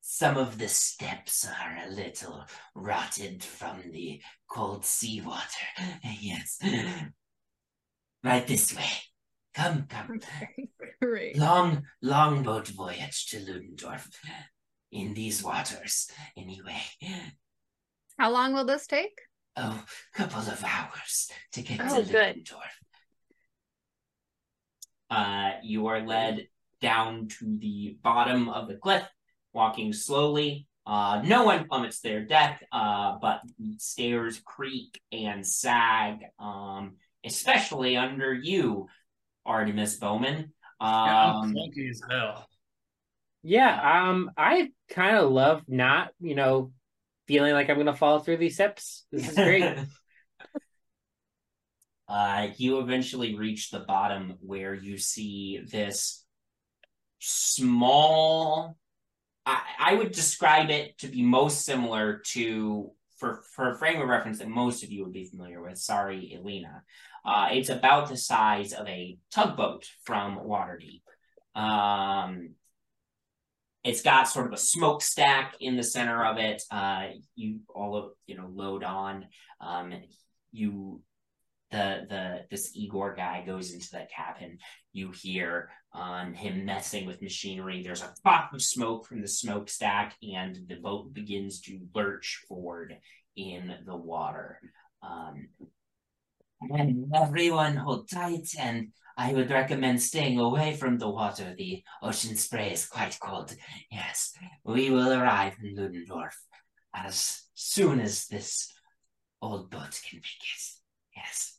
some of the steps are a little rotted from the cold seawater. Yes, right this way. Come, come. Great. Long, long boat voyage to Ludendorff in these waters. Anyway, How long will this take? oh, couple of hours to get Oh, to good. Ludendorff. Uh, you are led down to the bottom of the cliff, walking slowly. Uh, no one plummets their deck, uh, but the stairs creak and sag, um, especially under you, Artemis Bowmin. Yeah, I'm Um, clunky as hell. Yeah, um, I kind of love not, you know, feeling like I'm gonna fall through these steps. This is great. uh, you eventually reach the bottom where you see this small. I, I would describe it to be most similar to, for, for a frame of reference that most of you would be familiar with. Sorry, Elina. Uh, it's about the size of a tugboat from Waterdeep. Um, it's got sort of a smokestack in the center of it. Uh, you all you know load on. Um, you the the this Igor guy goes into the cabin. You hear um him messing with machinery. There's a puff of smoke from the smokestack, and the boat begins to lurch forward in the water. Um, and everyone hold tight, and I would recommend staying away from the water. The ocean spray is quite cold. Yes, we will arrive in Ludendorff as soon as this old boat can make it. Yes.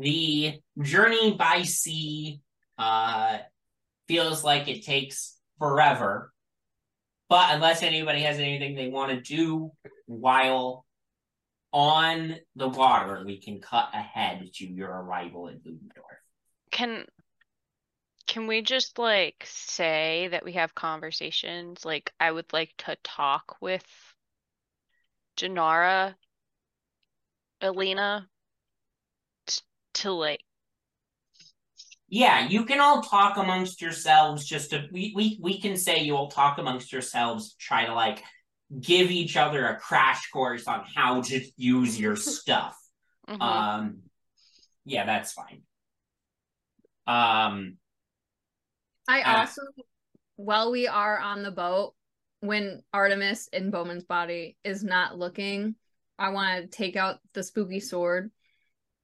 The journey by sea uh, feels like it takes forever. But unless anybody has anything they want to do while on the water, we can cut ahead to your arrival at Ludendorff. Can can we just like say that we have conversations? Like I would like to talk with Jinarra, Elina, t- to like Yeah, you can all talk amongst yourselves. Just to we we we can say you all talk amongst yourselves. Try to like give each other a crash course on how to use your stuff. mhm. Um, yeah, that's fine. Um, I Ah. also, while we are on the boat, when Artemis in Bowmin's body is not looking, I want to take out the spooky sword,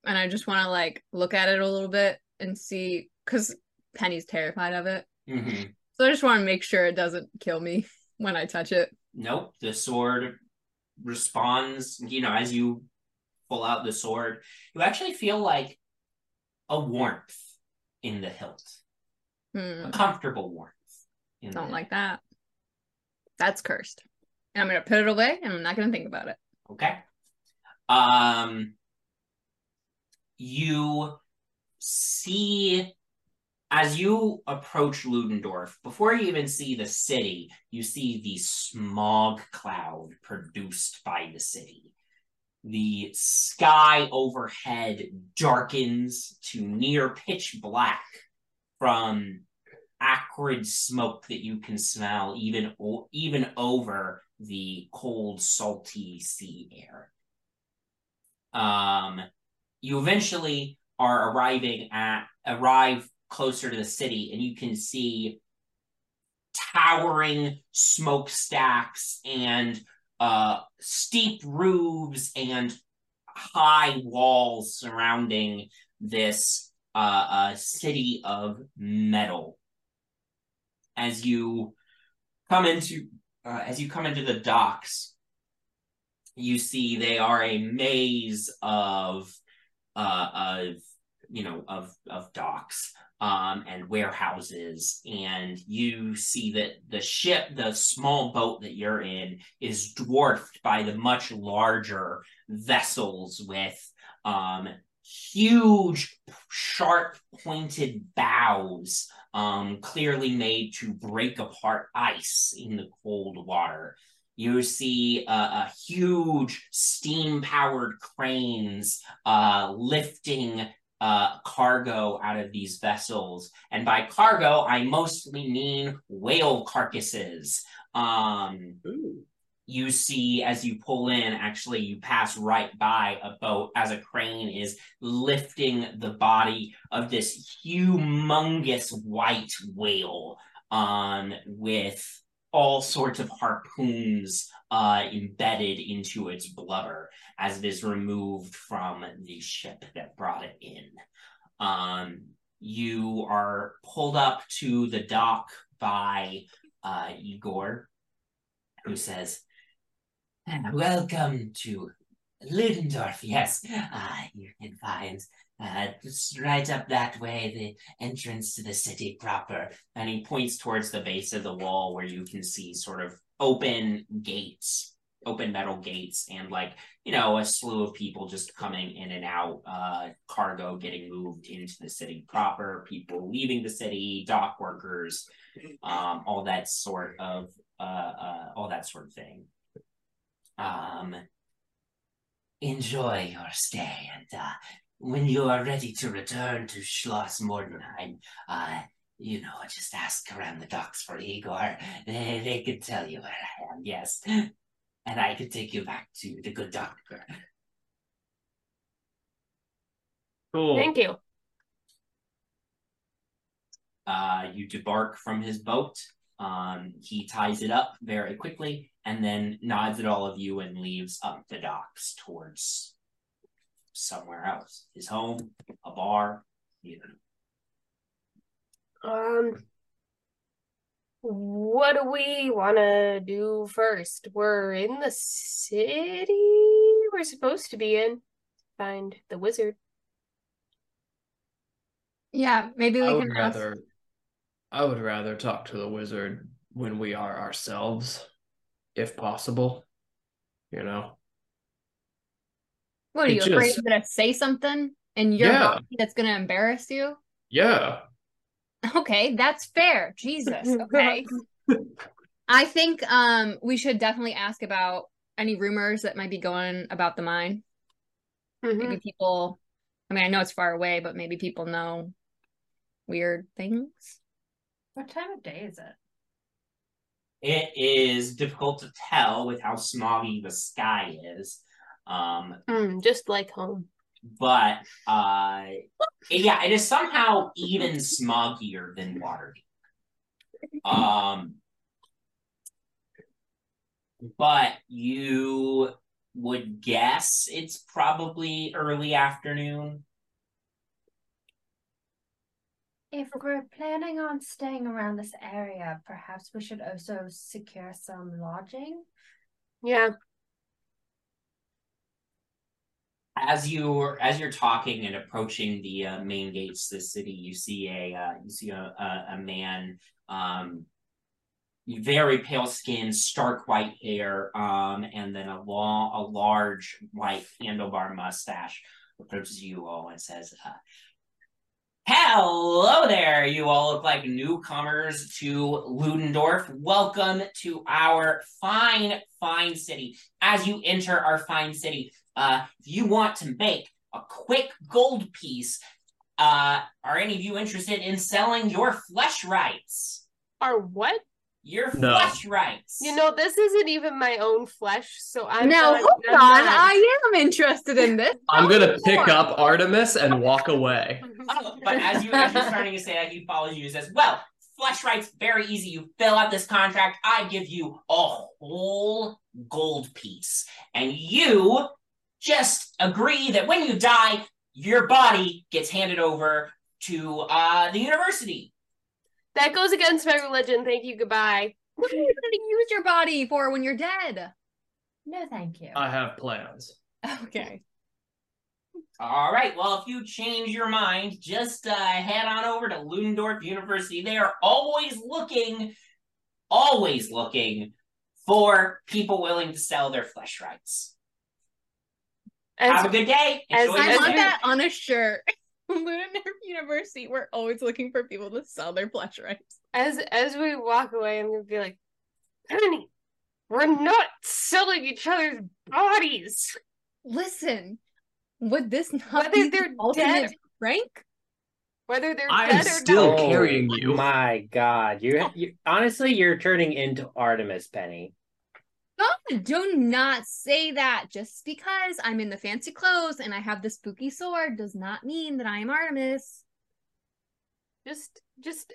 and I just want to like look at it a little bit and see because Penny's terrified of it. hmm So I just want to make sure it doesn't kill me when I touch it. Nope. The sword responds, you know, as you pull out the sword, you actually feel like a warmth in the hilt, Hmm, a comfortable warmth. in don't like that. That's cursed. And I'm gonna put it away and I'm not gonna think about it. Okay. Um you see as you approach Ludendorff, before you even see the city, you see the smog cloud produced by the city. The sky overhead darkens to near pitch black from acrid smoke that you can smell even even over the cold salty sea air um you eventually are arriving at arrive closer to the city and you can see towering smokestacks and uh steep roofs and high walls surrounding this uh, uh city of metal. As you come into uh, as you come into the docks you see they are a maze of uh of you know of of docks um and warehouses. And you see that the ship the small boat that you're in is dwarfed by the much larger vessels with um huge sharp pointed bows um clearly made to break apart ice in the cold water you see uh, uh, huge steam powered cranes uh, lifting uh, cargo out of these vessels. And by cargo, I mostly mean whale carcasses. Um, you see as you pull in, actually, you pass right by a boat as a crane is lifting the body of this humongous white whale um, with all sorts of harpoons uh, embedded into its blubber as it is removed from the ship that brought it in. Um, you are pulled up to the dock by uh, Igor, who says, Welcome to Ludendorff. Yes, uh, you can find uh, just right up that way, the entrance to the city proper. And he points towards the base of the wall where you can see sort of open gates, open metal gates, and like, you know, a slew of people just coming in and out, uh, cargo getting moved into the city proper, people leaving the city, dock workers, um, all that sort of, uh, uh, all that sort of thing. Um, enjoy your stay and, uh, when you are ready to return to Schloss Mordenheim, uh, you know, just ask around the docks for Igor. They, they could tell you where I am, yes. And I could take you back to the good doctor. Cool. Thank you. Uh, you debark from his boat. Um, he ties it up very quickly and then nods at all of you and leaves up the docks towards somewhere else. His home, a bar, you know. Um, what do we want to do first? We're in the city we're supposed to be in. Find the wizard. Yeah, maybe we I would can ask- rather I would rather talk to the wizard when we are ourselves, if possible. You know? What are you It afraid just- I'm gonna say something in your Yeah. body that's gonna embarrass you? Yeah. Okay, that's fair. Jesus. Okay. I think um we should definitely ask about any rumors that might be going about the mine. Mhm. Maybe people I mean I know it's far away, but maybe people know weird things. What time of day is it? It is difficult to tell with how smoggy the sky is. Um, Mm, just like home. but uh yeah, it is somehow even smoggier than Waterdeep. Um but you would guess it's probably early afternoon. If we're planning on staying around this area, perhaps we should also secure some lodging. Yeah. As you're as you're talking and approaching the uh, main gates the city, you see a uh, you see a a, a man, um, very pale skin, stark white hair, um, and then a long a large white handlebar mustache approaches you all and says, uh, Hello there. You all look like newcomers to Ludendorff. Welcome to our fine, fine city. As you enter our fine city, uh, if you want to make a quick gold piece, uh, are any of you interested in selling your flesh rights? Are what? Your No. flesh rights. You know, this isn't even my own flesh, so I'm now not- hold I'm on, not. I am interested in this. I'm gonna pick more. up Artemis and walk away. Oh, but as you as you're starting to say that, he follows you and says, "Well, flesh rights very easy. You fill out this contract. I give you a whole gold piece, and you just agree that when you die, your body gets handed over to uh, the university." That goes against my religion. Thank you. Goodbye. What are you going to use your body for when you're dead? No, thank you. I have plans. Okay. All right. Well, if you change your mind, just uh, head on over to Ludendorff University. They are always looking, always looking for people willing to sell their flesh rights. As, Have a good day. as- I your want that on a shirt. Ludendorff University, we're always looking for people to sell their flesh rights. as as we walk away, I'm gonna be like, Penny, we're not selling each other's bodies. Listen, would this not Whether be they're the ultimate dead- prank? Whether they're I'm dead or still not. carrying you. Oh My God, you, you honestly, you're turning into Artemis, Penny. God, do not say that. Just because I'm in the fancy clothes and I have the spooky sword does not mean that I am Artemis. Just just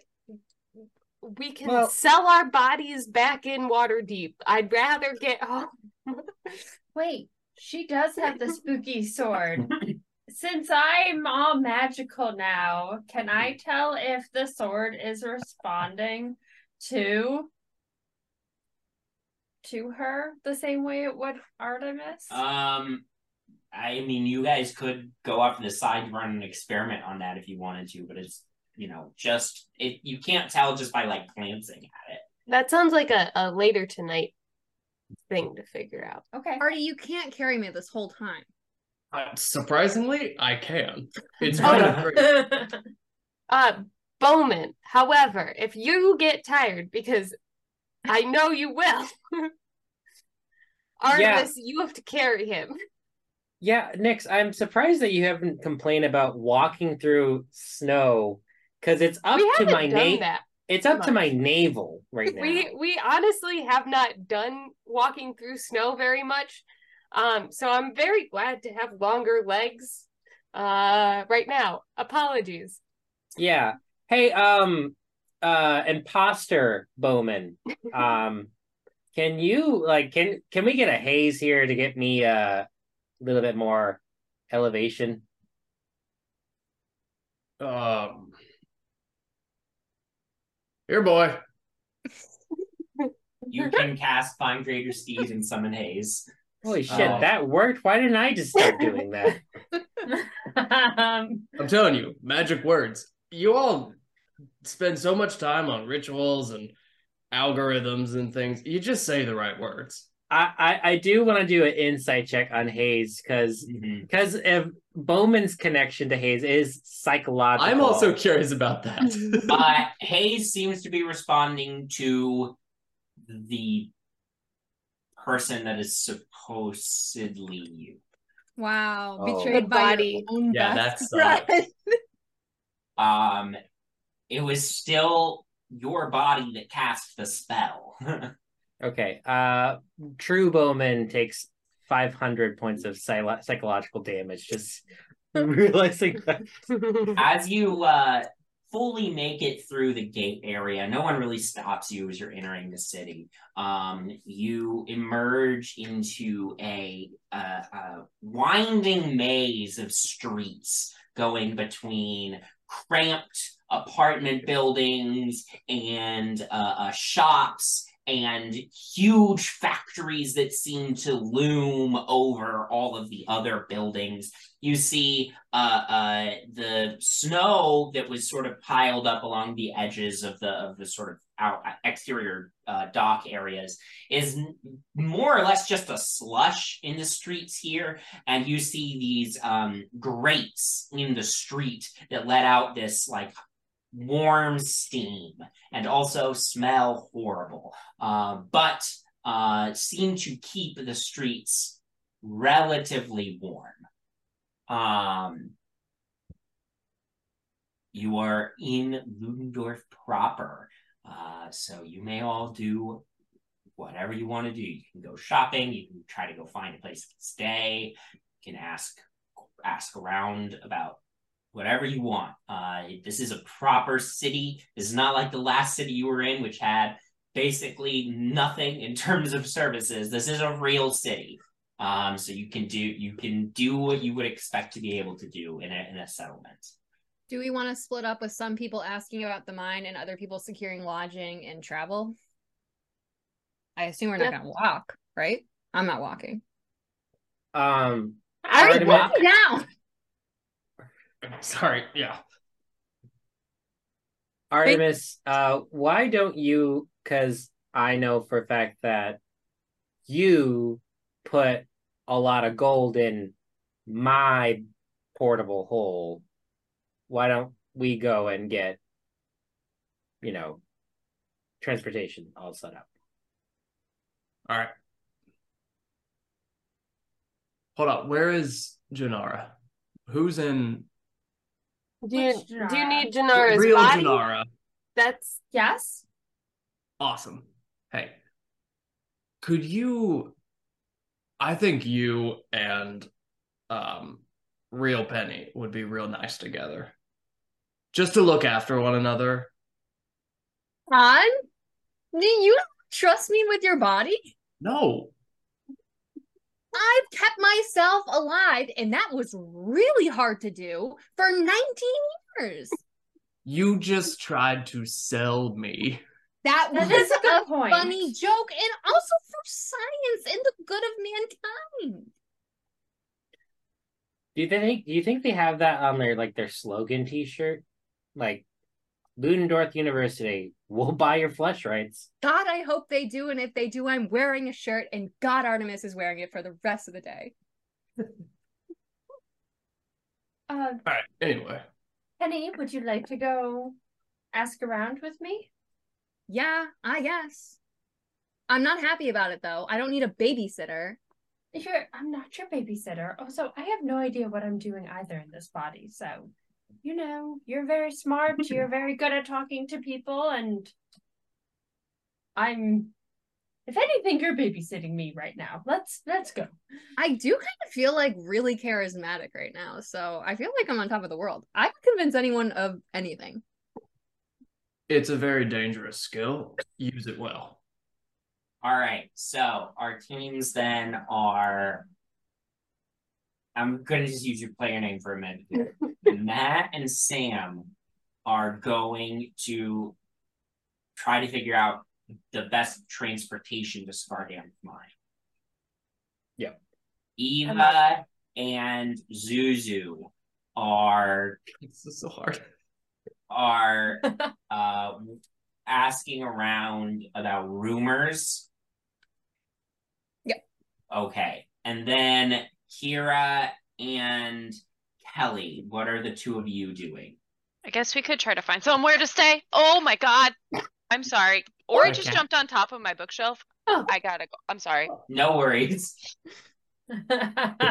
we can Well- sell our bodies back in Waterdeep. I'd rather get home. Wait, she does have the spooky sword. Since I'm all magical now, can I tell if the sword is responding to to her the same way it would Artemis? Um, I mean, you guys could go off to the side and run an experiment on that if you wanted to, but it's you know just it. You can't tell just by like glancing at it. That sounds like a, a later tonight thing to figure out. okay. Artie, you can't carry me this whole time. Uh, surprisingly, I can. It's kind of great. Uh Bowmin, however, if you get tired, because I know you will, Artemis, you have to carry him. Yeah, Nyx, I'm surprised that you haven't complained about walking through snow because it's up we to my done na- that. It's up to my navel right now. We we honestly have not done walking through snow very much. Um, so I'm very glad to have longer legs uh right now. Apologies. Yeah. Hey, um, uh, imposter Bowmin. Um, can you like can can we get a haze here to get me uh, a little bit more elevation? Um, here, boy. You can cast Find Greater Steed and Summon Haze. Holy shit, Oh. that worked. Why didn't I just start doing that? um, I'm telling you, magic words. You all spend so much time on rituals and algorithms and things. You just say the right words. I, I, I do want to do an insight check on Hayes because because if Bowmin's connection to Hayes is psychological. I'm also curious about that. uh, Hayes seems to be responding to the person that is supposedly you. Wow, Oh. betrayed The by body. your own Yeah, best that friend. Um, it was still your body that cast the spell. Okay. Uh, True Bowmin takes 500 points of psy- psychological damage. Just realizing that. As you uh, fully make it through the gate area. No one really stops you as you're entering the city. Um, you emerge into a, a, a winding maze of streets going between cramped apartment buildings and uh, uh, shops and huge factories that seem to loom over all of the other buildings. You see uh, uh, the snow that was sort of piled up along the edges of the of the sort of out exterior uh, dock areas is more or less just a slush in the streets here, and you see these um, grates in the street that let out this like warm steam and also smell horrible, uh, but uh, seem to keep the streets relatively warm. Um, you are in Ludendorff proper, uh, so you may all do whatever you want to do. You can go shopping. You can try to go find a place to stay. You can ask ask around about whatever you want. Uh, this is a proper city. This is not like the last city you were in, which had basically nothing in terms of services. This is a real city. Um, so you can do you can do what you would expect to be able to do in a in a settlement. Do we want to split up with some people asking about the mine and other people securing lodging and travel? I assume we're not going to walk, right? I'm not walking. Um, I'm Artemis- walking down. Sorry, yeah. Artemis, uh, why don't you? Because I know for a fact that you put a lot of gold in my portable hole. Why don't we go and get, you know, transportation all set up? All right. Hold up. Where is Jinarra? Who's in Do you do you need Jinarra's real body? Jinarra? That's Yes. Awesome. Hey, could you? I think you and um, real Penny would be real nice together. Just to look after one another. Han, do you trust me with your body? No, I've kept myself alive, and that was really hard to do for 19 years. you just tried to sell me. That was That is a good point. funny joke, and also for science and the good of mankind. Do you think? Do you think they have that on their like their slogan T-shirt, like Ludendorff University? We'll buy your flesh rights. God, I hope they do, and if they do, I'm wearing a shirt, and God, Artemis is wearing it for the rest of the day. Uh, All right. Anyway, Penny, would you like to go ask around with me? Yeah, I guess. I'm not happy about it though. I don't need a babysitter. You're, I'm not your babysitter. Also, I have no idea what I'm doing either in this body. So, you know, you're very smart. You're very good at talking to people, and I'm, if anything, you're babysitting me right now. Let's let's go. I do kind of feel like really charismatic right now, so I feel like I'm on top of the world. I can convince anyone of anything. it's a very dangerous skill. Use it well. All right, so our teams then are. I'm gonna just use your player name for a minute. here. Matt and Sam are going to try to figure out the best transportation to Scardam's mine. Yep. Eva and Zuzu are This is so hard. are uh asking around about rumors. Yep. Okay. And then Kyra and Kelly, what are the two of you doing? I guess we could try to find somewhere to stay. Oh my god. I'm sorry. Ori I just can't. jumped on top of my bookshelf. Oh. I gotta go. I'm sorry. No worries. The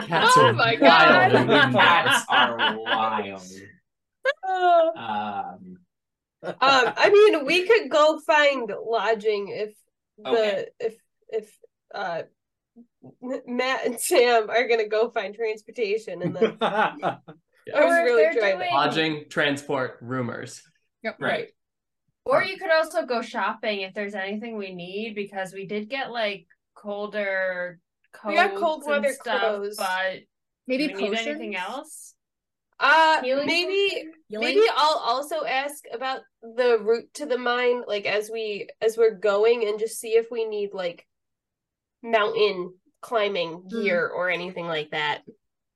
cats Oh are my wild. God. The cats are wild. Um Um, I mean, we could go find lodging if the Okay. if if uh M- Matt and Sam are gonna go find transportation, and then I was Or really they're trying. doing- Lodging, transport, rumors. Yep. Right. Or you could also go shopping if there's anything we need because we did get like colder coats We got cold and weather stuff, clothes. but Maybe do we need anything else? Uh, Healing maybe Healing? maybe I'll also ask about the route to the mine, like as we as we're going, and just see if we need like mountain climbing gear or anything like that.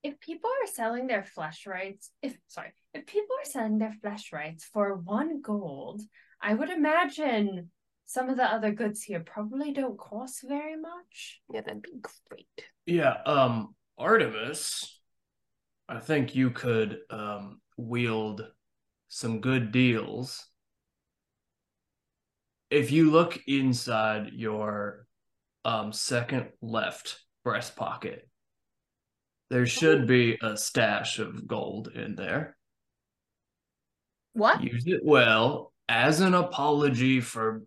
If people are selling their flesh rights, if sorry, if people are selling their flesh rights for one gold, I would imagine some of the other goods here probably don't cost very much. Yeah, that'd be great. Yeah, um, Artemis, I think you could um wield some good deals. If you look inside your um second left breast pocket, there should be a stash of gold in there. What? Use it well as an apology for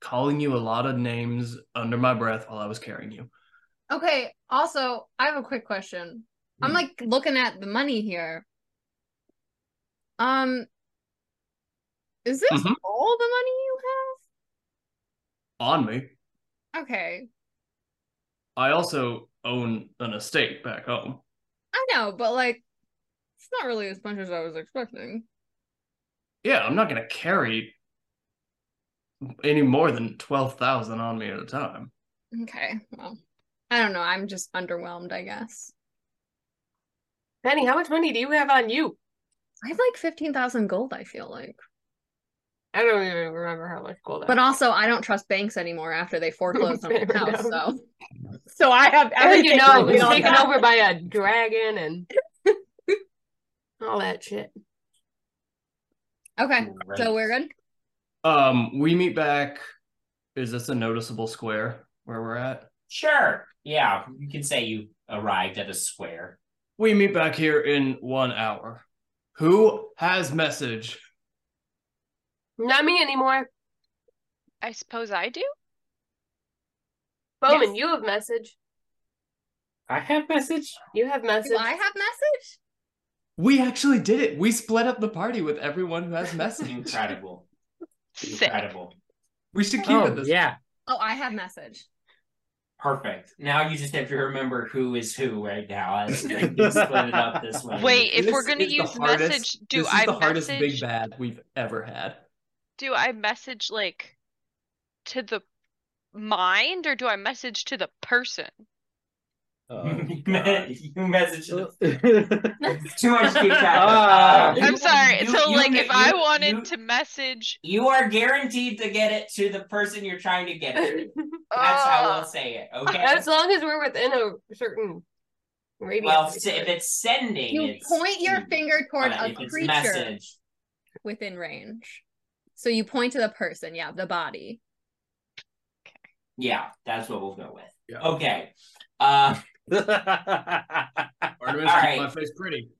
calling you a lot of names under my breath while I was carrying you. Okay. Also, I have a quick question. I'm Hmm. like looking at the money here. Um, is this Mhm. all the money you have? On me. Have? Okay. I also own an estate back home. I know, but like, it's not really as much as I was expecting. Yeah, I'm not gonna carry any more than twelve thousand on me at a time. Okay. Well, I don't know. I'm just underwhelmed, I guess. Penny, how much money do you have on you? I have like 15,000 gold, I feel like. I don't even remember how much gold. I But have. also, I don't trust banks anymore after they foreclosed on my house, so. So I have I think everything. you know it was taken got. over by a dragon and all that shit. Okay, Right. so we're good? Um, we meet back. Is this a noticeable square where we're at? Sure. Yeah, you can say you arrived at a square. We meet back here in one hour. Who has message? Not me anymore. I suppose I do. Bowmin, Yes. you have message. I have message. You have message. Do I have message? We actually did it. We split up the party with everyone who has message. Incredible. Sick. Incredible. we should keep Oh it this yeah. Oh, I have message. Perfect. Now you just have to remember who is who right now. As like, you split it up this way. Wait, if we're This gonna is the use hardest- message, do this is I the hardest message? big bad we've ever had. Do I message like to the mind or do I message to the person? Oh, you message. Too much keep track. Ah. Uh, I'm sorry. you- so you- like if I wanted you- to message You are guaranteed to get it to the person you're trying to get it. to. That's how Uh, we'll say it. Okay. As long as we're within a certain radius. well, I s- if it's sending, You it's point your finger toward but a creature message, within range. So you point to the person, yeah, the body. yeah, that's what we'll go with. Yeah. Okay. Uh, Artemis, All right. my face pretty.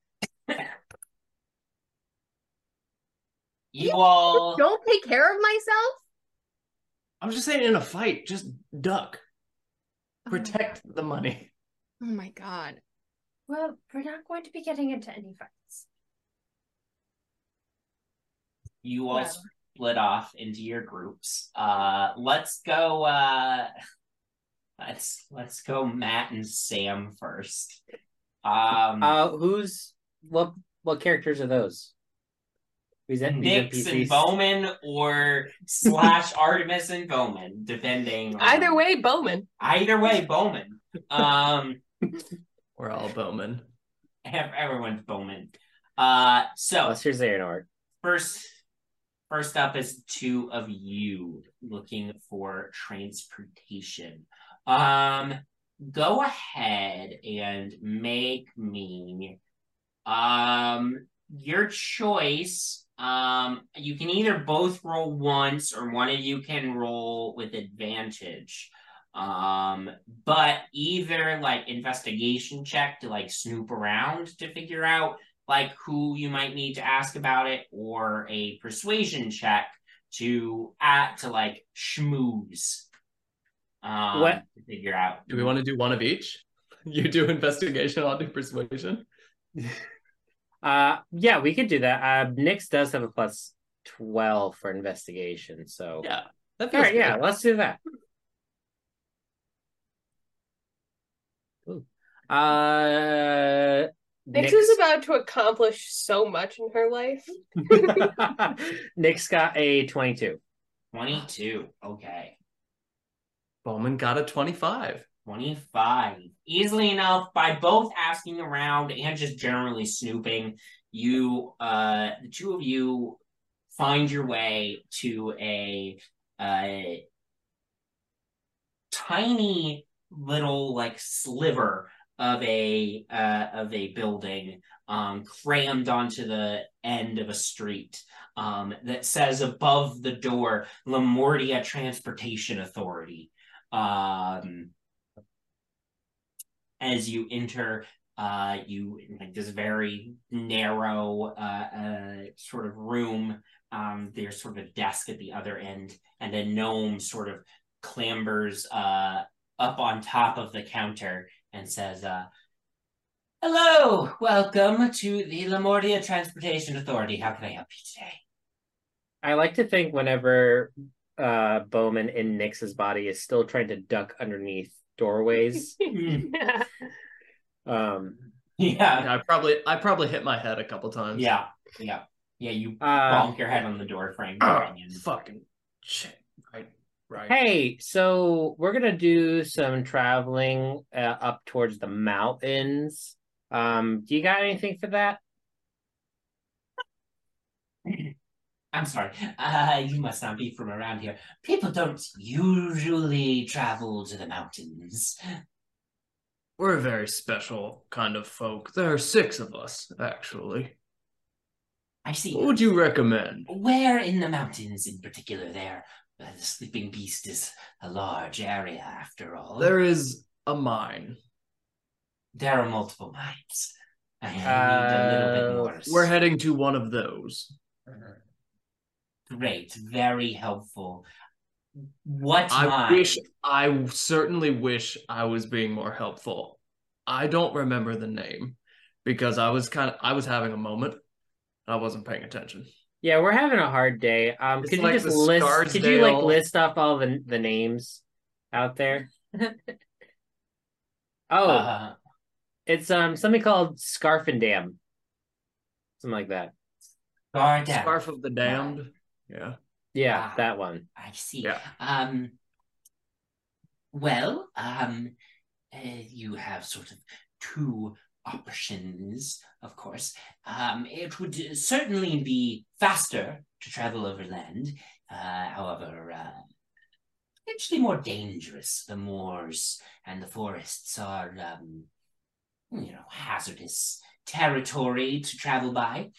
you all. Don't take care of myself? I'm just saying, in a fight, just duck. Oh. Protect the money. Oh my god. Well, we're not going to be getting into any fights. you all Well. Split off into your groups. Uh, let's go. Uh, let's let's go. Matt and Sam first. Um, Uh, who's what? What characters are those? Is that Nyx and Bowmin or slash Artemis and Bowmin, depending. on- Either way, Bowmin. Either way, Bowmin. Um, We're all Bowmin. everyone's Bowmin. Uh, so What's your Xehanort? first, first up is two of you looking for transportation. Um, go ahead and make me um your choice. Um, you can either both roll once or one of you can roll with advantage. Um, but either like investigation check to like snoop around to figure out like who you might need to ask about it, or a persuasion check to act to like schmooze. Um, What- to figure out? Do we want to do one of each? You do investigation, I'll do persuasion. Uh, yeah, we could do that. Uh, Nyx does have a plus twelve for investigation, so Yeah. That All feels right, yeah, let's do that. Ooh. Uh, Nyx Nyx- is about to accomplish so much in her life. Nyx's got a twenty-two. 22. Okay. Bowmin got a 25. 25. Easily enough, by both asking around and just generally snooping, you, uh, the two of you find your way to a, uh, tiny little, like, sliver of a, uh, of a building, um, crammed onto the end of a street, um, that says above the door, Lamordia Transportation Authority. Um, as you enter uh you like this very narrow uh, uh sort of room um there's sort of a desk at the other end and a gnome sort of clambers uh up on top of the counter and says uh hello welcome to the Lamordia transportation authority how can i help you today I like to think whenever uh Bowmin in Nyx's body is still trying to duck underneath doorways. um yeah I probably I probably hit my head a couple times. yeah yeah yeah you Uh, bonk your head on the door frame Oh, fucking shit. Right. Right. Hey, so we're gonna do some traveling uh, up towards the mountains. Um, do you got anything for that? I'm sorry. Uh, you must not be from around here. People don't usually travel to the mountains. We're a very special kind of folk. There are six of us, actually. I see. What would you recommend? Where in the mountains, in particular, there? Uh, the Sleeping Beast is a large area, after all. There is a mine. There are multiple mines. I need a little bit Uh, more. We're heading to one of those. Great, very helpful. What I mine? wish I certainly wish I was being more helpful. I don't remember the name because I was kind of I was having a moment. I wasn't paying attention. Yeah, we're having a hard day. Um, It's could like you just the list? Could you like list off all the the names out there? oh, Uh, it's um something called Scarf and Dam, something like that. Gardem. Scarf of the Damned. Yeah. Yeah, Ah. that one. I see. Yeah. Um. Well, um, uh, you have sort of two options, of course. Um, it would certainly be faster to travel overland. Uh, however, uh, more dangerous. The moors and the forests are, um, you know, hazardous territory to travel by.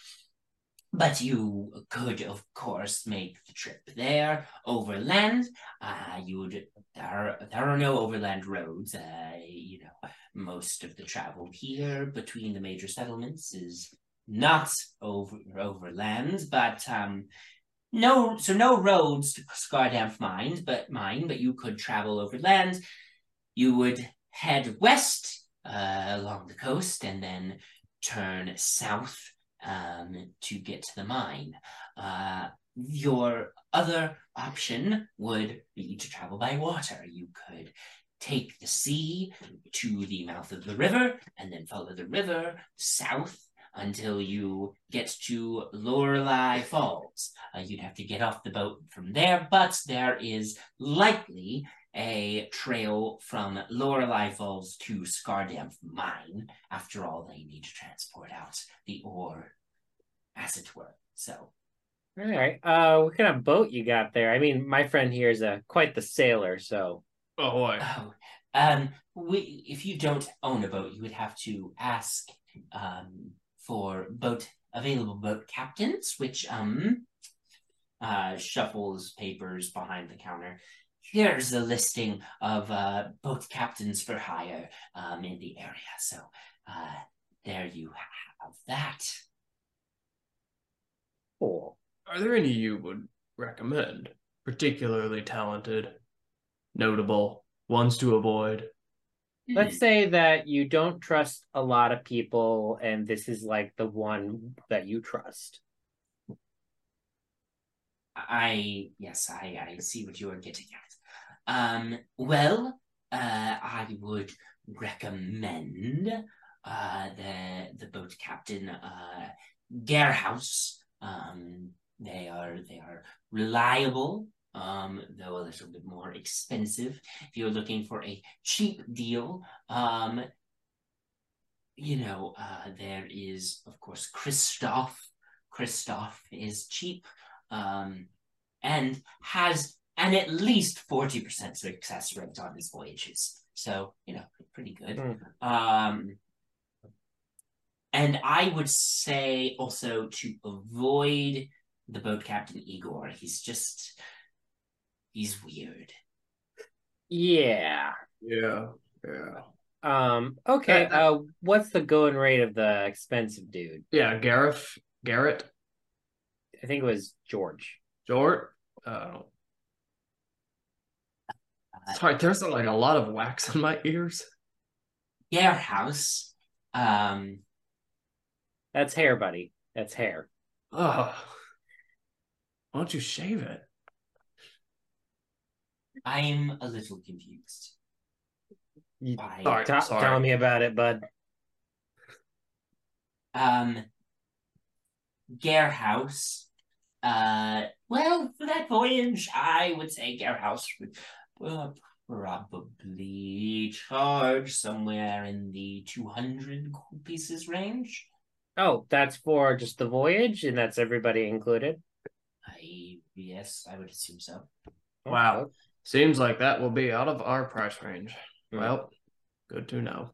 But you could, of course, make the trip there overland. Uh, you would there are, there are no overland roads. Uh, you know, most of the travel here between the major settlements is not over overland, but um, no, so no roads to Skardamp mine, but mine, but you could travel overland. You would head west uh, along the coast and then turn south um, to get to the mine. Uh, your other option would be to travel by water. You could take the sea to the mouth of the river and then follow the river south until you get to Lorelei Falls. Uh, you'd have to get off the boat from there, but there is likely a trail from Lorelei Falls to Skardamp Mine. After all, they need to transport out the ore, as it were. So, All right. Uh, what kind of boat you got there? I mean, my friend here is a quite the sailor, so Ahoy. oh, um, we, if you don't own a boat, you would have to ask um, for boat available boat captains, which um uh, shuffles papers behind the counter. Here's a listing of uh, boat captains for hire um, in the area. So uh, there you have that. cool. Are there any you would recommend? Particularly talented, notable, ones to avoid? let's say that you don't trust a lot of people and this is like the one that you trust. I yes, I I see what you are getting at. Um, well, uh, I would recommend uh the the boat captain uh Garehouse. Um, they are they are reliable. Um, though a little bit more expensive. If you're looking for a cheap deal, um, you know, uh, there is of course Christoph. Christoph is cheap um, and has an at least 40% success rate on his voyages. So, you know, pretty good. Mm. Um, and I would say also to avoid the boat captain Igor. He's just, he's weird. Yeah. Yeah. Yeah. Um, okay. Uh, Uh, what's the going rate of the expensive dude? Yeah, Gareth, Garrett, I think it was George. George? Uh, sorry, there's like a lot of wax in my ears. Garehouse, um, That's hair, buddy. That's hair. Oh, why don't you shave it? I'm a little confused. You- Why? Sorry, Ta- sorry. Tell me about it, bud. Um, Garehouse. Uh, well, for that voyage, I would say Garehouse would uh, probably charge somewhere in the 200 gold pieces range. Oh, that's for just the voyage, and that's everybody included. I, yes, I would assume so. Wow. Seems like that will be out of our price range. Hmm. Well, good to know.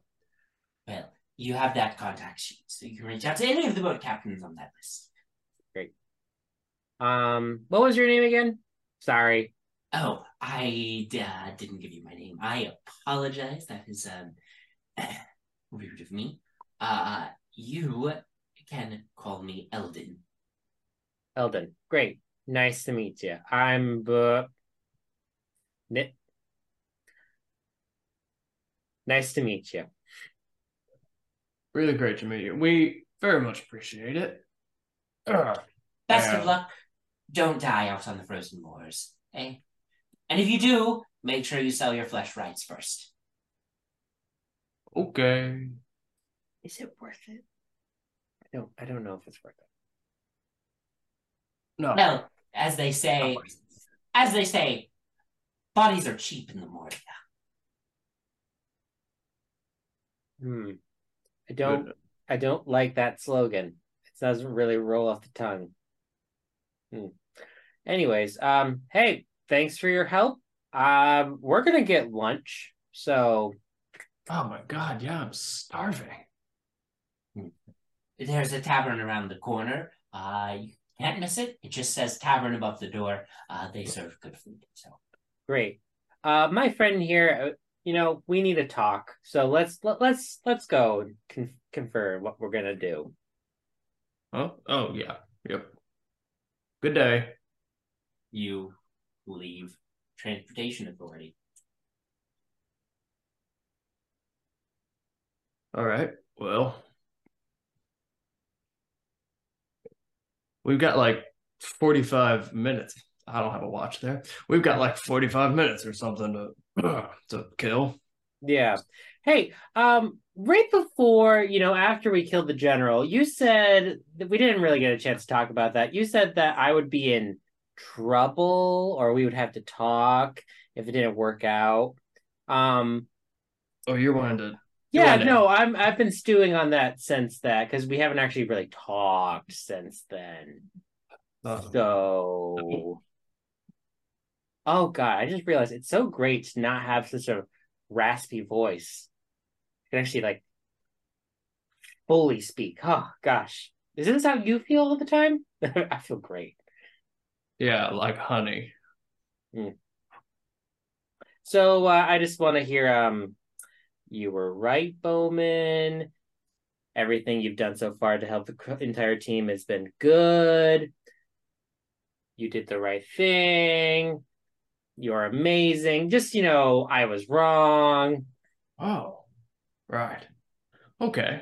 Well, you have that contact sheet, so you can reach out to any of the boat captains on that list. Great. Um, what was your name again? Sorry. Oh, I uh, didn't give you my name. I apologize. That is um rude of me. Uh, you can call me Eldon. Eldon. Great. Nice to meet you. I'm uh, Ni- Nice to meet you. Really great to meet you. We very much appreciate it. Ugh. Best Yeah. of luck. Don't die out on the frozen moors, eh? And if you do, make sure you sell your flesh rights first. Okay. Is it worth it? I don't I don't know if it's worth it. No. Well, as they say, as they say, bodies are cheap in Lamordia. Hmm. I don't Good. I don't like that slogan. It doesn't really roll off the tongue. Hmm. Anyways, um, hey, thanks for your help. Um, we're gonna get lunch, so Oh my god, yeah, I'm starving. There's a tavern around the corner. Uh, you can't miss it. It just says tavern above the door. Uh, they serve good food. So great. Uh, my friend here, uh, you know, we need to talk. So let's let, let's let's go and con- confer what we're gonna do. Oh, oh yeah. Yep. Good day. you leave transportation authority. All right. Well, we've got like 45 minutes. I don't have a watch there. We've got like 45 minutes or something to to kill. Yeah. Hey, um, right before, you know, after we killed the general, you said that we didn't really get a chance to talk about that. You said that I would be in trouble or we would have to talk if it didn't work out. Um, Oh, you're wanting to yeah, no, I'm I've been stewing on that since that because we haven't actually really talked since then. uh, So, oh god, I just realized it's so great to not have such a raspy voice. You can actually like fully speak. Oh gosh, is this how you feel all the time? I feel great. yeah, like honey. So uh, I just want to hear um, you were right, Bowmin. Everything you've done so far to help the entire team has been good. You did the right thing. You're amazing. Just, you know, I was wrong. Oh, Right. Okay.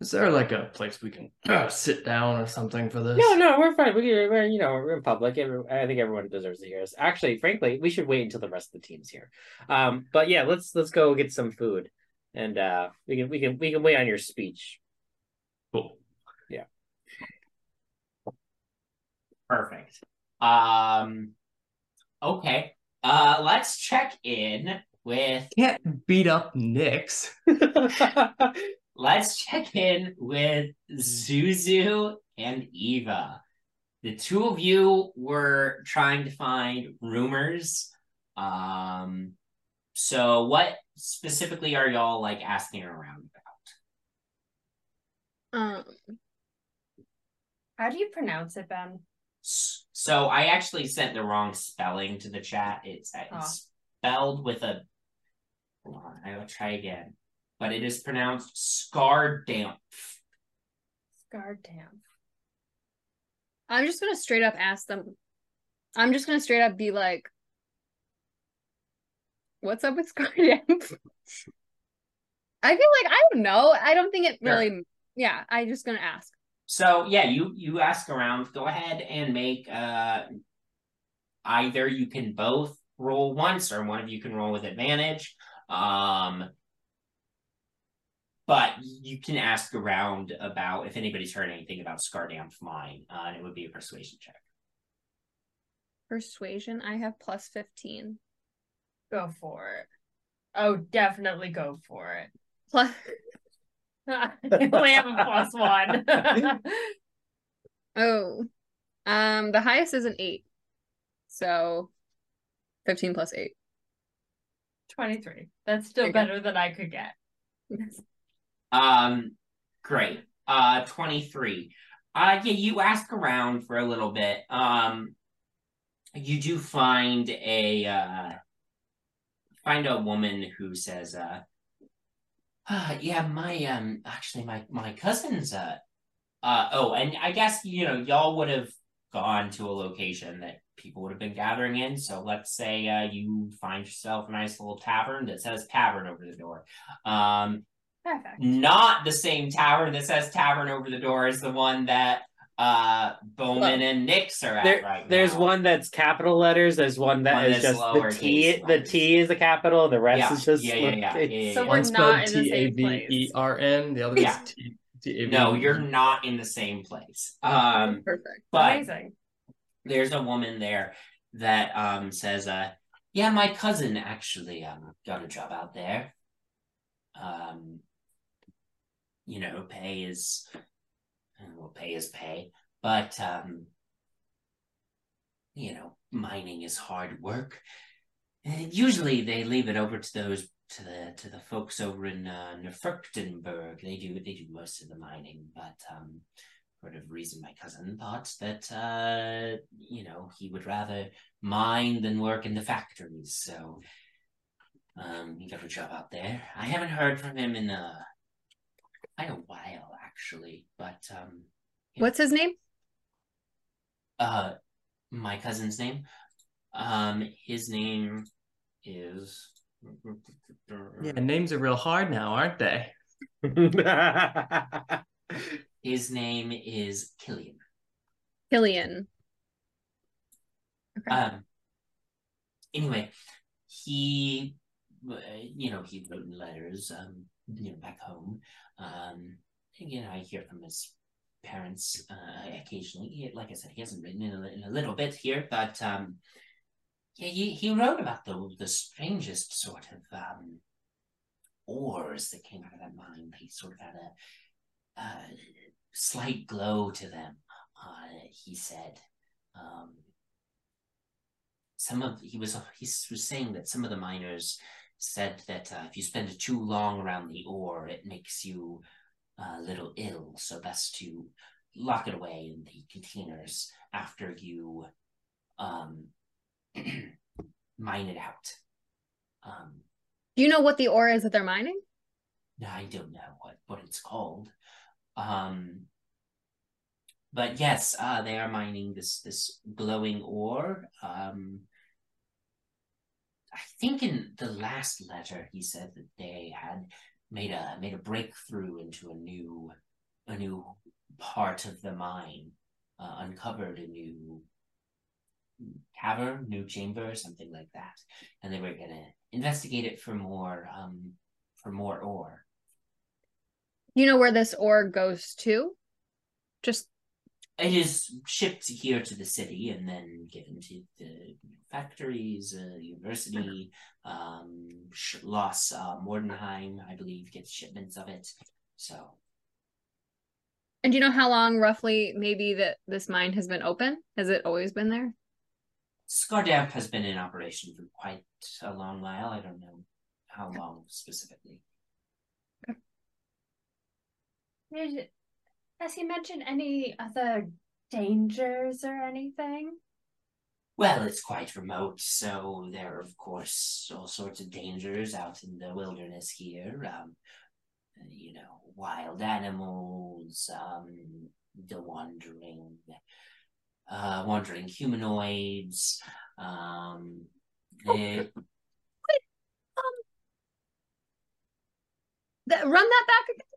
Is there like a place we can uh, sit down or something for this? No, no, we're fine. We, we're, you know, we're in public. Every, I think everyone deserves to hear us. Actually, frankly, we should wait until the rest of the team's here. Um, but yeah, let's let's go get some food, and uh, we can we can we can wait on your speech. Cool. Yeah. Perfect. Um. Okay. Uh, let's check in with. Can't beat up Nyx. Let's check in with Zuzu and Eva. The two of you were trying to find rumors. Um, so what specifically are y'all like asking around about? Um, how do you pronounce it, Ben? So I actually sent the wrong spelling to the chat. It's, it's oh. spelled with a. Hold on, I will try again but it is pronounced Skardamp. Skardamp. I'm just gonna straight up ask them. I'm just gonna straight up be like, "What's up with Skardamp?" I feel like I don't know. I don't think it really. Sure. Yeah, I'm just gonna ask. So yeah, you you ask around. Go ahead and make uh either you can both roll once or one of you can roll with advantage. Um but you can ask around about if anybody's heard anything about Skardamp Mine, uh, and it would be a persuasion check. Persuasion, I have plus 15. Go for it. Oh, definitely go for it. Plus. I only have a plus one. oh. Um, the highest is an eight. So 15 plus eight. 23. That's still better than I could get. Um, great. Uh, 23. Uh, yeah, you ask around for a little bit. Um, you do find a, uh, find a woman who says, uh, uh yeah, my, um, actually, my, my cousin's, uh, uh, oh, and I guess, you know, y'all would have gone to a location that people would have been gathering in. So let's say uh, you find yourself a nice little tavern that says tavern over the door. Um, Perfect. Not the same tavern that says tavern over the door is the one that uh Bowmin and Nyx are at there, right There's now. one that's capital letters. There's one that one is just the T. The T is the capital. The rest yeah. is just yeah, yeah, yeah, yeah, So we're not in the same place. E R N. The other yeah. is T. T-A-V-E. No, you're not in the same place. Um, perfect. But Amazing. There's a woman there that um says, uh, yeah, my cousin actually um got a job out there. Um, you know, pay is well, pay is pay, but um, you know, mining is hard work. And usually, they leave it over to those to the to the folks over in uh. They do they do most of the mining, but um, for whatever reason, my cousin thought that uh, you know he would rather mine than work in the factories. So um, he got a job out there. I haven't heard from him in uh, quite a while actually. But um, what's his name? Uh, my cousin's name. Um, his name is. Yeah, names are real hard now, aren't they? his name is Killian. Killian. Okay. Um. Anyway, he, uh, you know, he wrote letters. Um, you know, back home. Um, you know, I hear from his parents uh, occasionally. He, like I said, he hasn't written in a, in a little bit here, but um, yeah, he, he wrote about the the strangest sort of um, ores that came out of that mine. He sort of had a, a slight glow to them. Uh, he said. Um, some of he was he was saying that some of the miners said that uh, if you spend too long around the ore, it makes you uh, a little ill. So best to lock it away in the containers after you um, mine it out. Um, Do you know what the ore is that they're mining? I don't know what, what it's called. Um, but yes, uh, they are mining this this glowing ore. Um, I think in the last letter he said that they had made a made a breakthrough into a new a new part of the mine, uh, uncovered a new cavern, new chamber, something like that, and they were gonna investigate it for more um for more ore. You know where this ore goes to? Just It is shipped here to the city and then given to the factories, uh, university. Um, Schloss uh, Mordenheim, I believe, gets shipments of it. So and do you know how long roughly maybe that this mine has been open? Has it always been there? Scardamp has been in operation for quite a long while. I don't know how long specifically. Did, has he mentioned any other dangers or anything? Well, it's quite remote, so there are, of course, all sorts of dangers out in the wilderness here. Um, you know, wild animals, um, the wandering, uh, wandering humanoids. Um, That run that back again.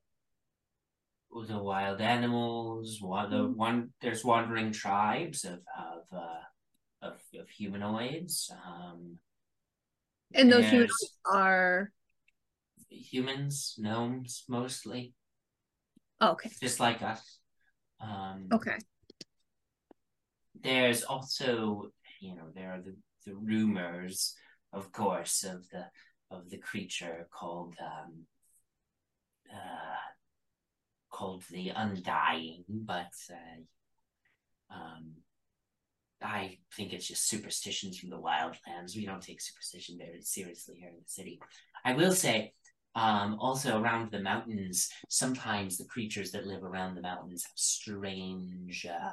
The wild animals. One, the one there's wandering tribes of of uh, of, of humanoids. Um, And those humans are humans, gnomes mostly, oh, okay. just like us. Um, Okay. There's also, you know, there are the, the rumors, of course, of the of the creature called um, uh, called the Undying, but uh, um, I think it's just superstitions from the wildlands. We don't take superstition very seriously here in the city. I will say, um, also around the mountains, sometimes the creatures that live around the mountains have strange uh,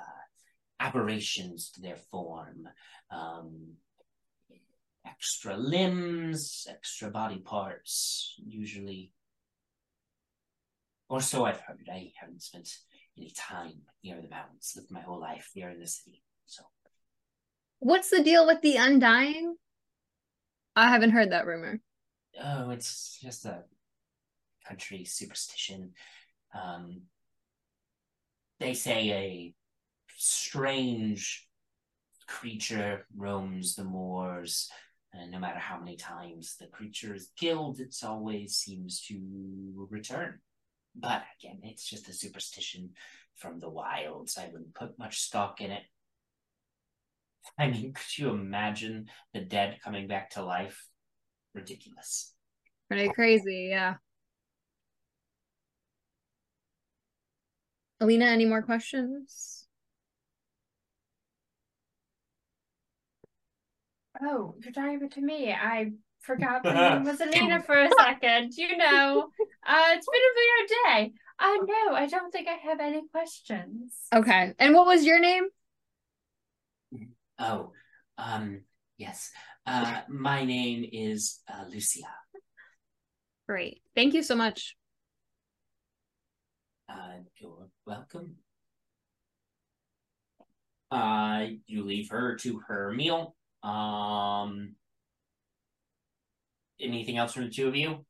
aberrations to their form. Um, extra limbs, extra body parts, usually. Or so I've heard. I haven't spent any time near the mountains, lived my whole life here in the city. So What's the deal with the undying? I haven't heard that rumor. Oh, it's just a country superstition. Um, they say a strange creature roams the moors, and no matter how many times the creature is killed, it always seems to return. But again, it's just a superstition from the wilds. I wouldn't put much stock in it. I mean, mm-hmm. could you imagine the dead coming back to life? Ridiculous. Pretty crazy, yeah. Elina, any more questions? Oh, you're talking to me. I forgot my name was Elina for a second. You know, uh, it's been a weird day. Uh, no, I don't think I have any questions. Okay. And what was your name? Oh, um, yes. Uh, my name is uh, Lucia. Great. Thank you so much. Uh, you're welcome. Uh, you leave her to her meal. Um, anything else from the two of you?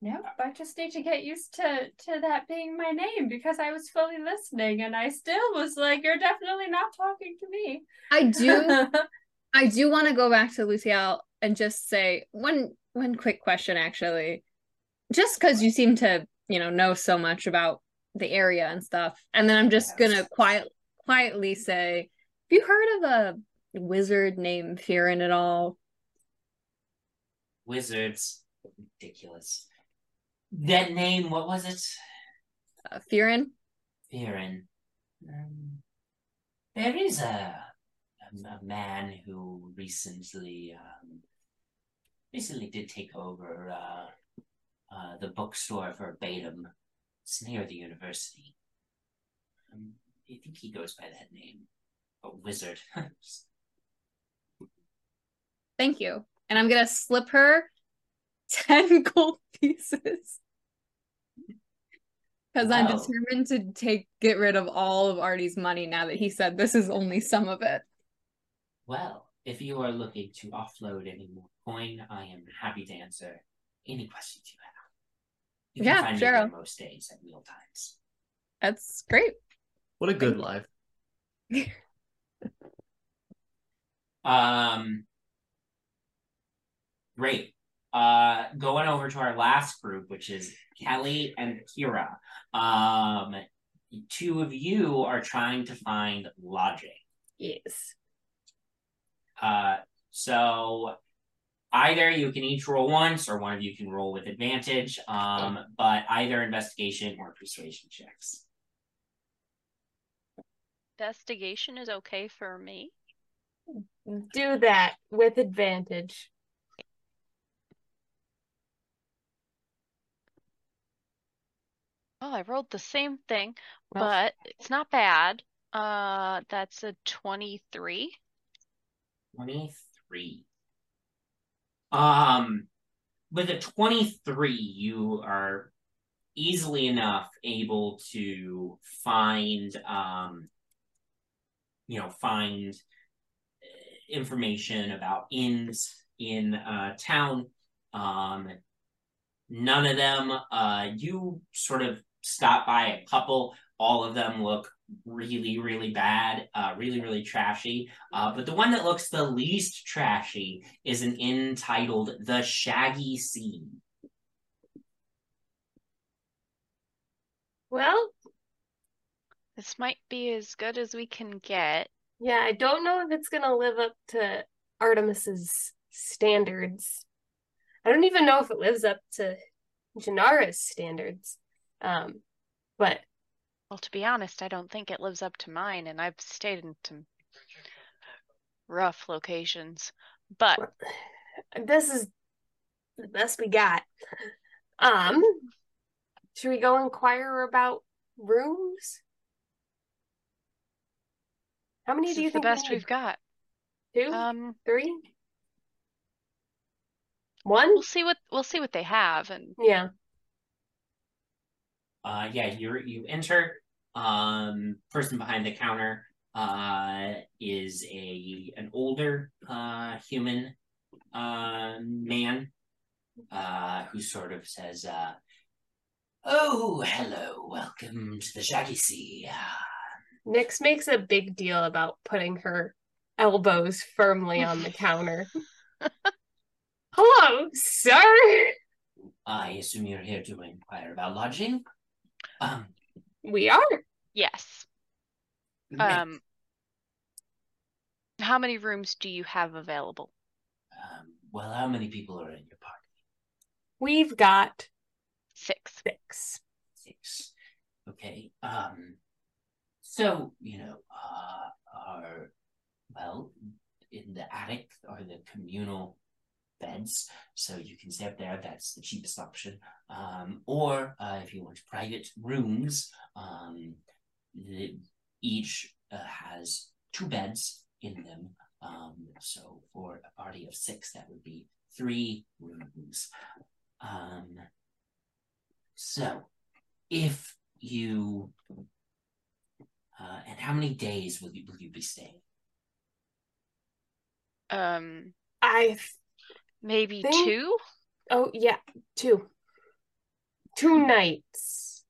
No, I just need to get used to to that being my name because I was fully listening and I still was like, "You're definitely not talking to me." I do I do want to go back to Luciel and just say one one quick question actually. Just because you seem to, you know, know so much about the area and stuff. And then I'm just Yes. gonna quiet quietly say, have you heard of a wizard named Fearin at all? Wizards. Ridiculous. That name, what was it? Uh, Fearin? Um, there is a, a a man who recently um, recently did take over uh, uh, the bookstore verbatim. It's near the university. Um, I think he goes by that name. A wizard. Thank you. And I'm gonna slip her 10 gold pieces. Because I'm determined to take get rid of all of Artie's money now that he said this is only some of it. well, if you are looking to offload any more coin, I am happy to answer any questions you have. You can Yeah, find sure. me most days at meal times. That's great. What a good life. Um, great. Uh, going over to our last group, which is Kelly and Kyra. Um, two of you are trying to find lodging. Yes. Uh, so either you can each roll once, or one of you can roll with advantage. Um, but either investigation or persuasion checks. Investigation is okay for me. Do that with advantage. Oh, I rolled the same thing, Well- but it's not bad. Uh, that's a 23. 23. Um, with a 23, you are easily enough able to find, um, you know, find uh, information about inns in uh, town. Um, none of them, uh, you sort of stop by a couple. All of them look really, really bad, uh, really, really trashy. Uh, but the one that looks the least trashy is an inn titled The Shaggy Sea. Well, This might be as good as we can get. yeah, I don't know if it's gonna live up to Artemis's standards. I don't even know if it lives up to Jinarra's standards. Um, but Well, to be honest, I don't think it lives up to mine, and I've stayed in some rough locations. But this is the best we got. Um, should we go inquire about rooms? How many this do you is the think we best need? we've got. Two, Um, three, one? we'll see what we'll see what they have, and Yeah. Uh, yeah, you you enter. Um, person behind the counter uh is a an older uh human uh man uh who sort of says uh oh hello welcome to the shaggy sea Nyx makes a big deal about putting her elbows firmly on the counter. Hello, sir. I assume you're here to inquire about lodging um We are. yes. great. Um, how many rooms do you have available? um well how many people are in your party We've got Six. six. six. Okay. Um. So you know, uh, are well in the attic are the communal beds, so you can stay up there. That's the cheapest option. Um. Or uh, if you want private rooms, um, the, each uh, has two beds in them. Um. So for a party of six, that would be three rooms. Um. So, if you uh, and how many days will you will you be staying? Um, I maybe Think- two. oh yeah, two. Two nights.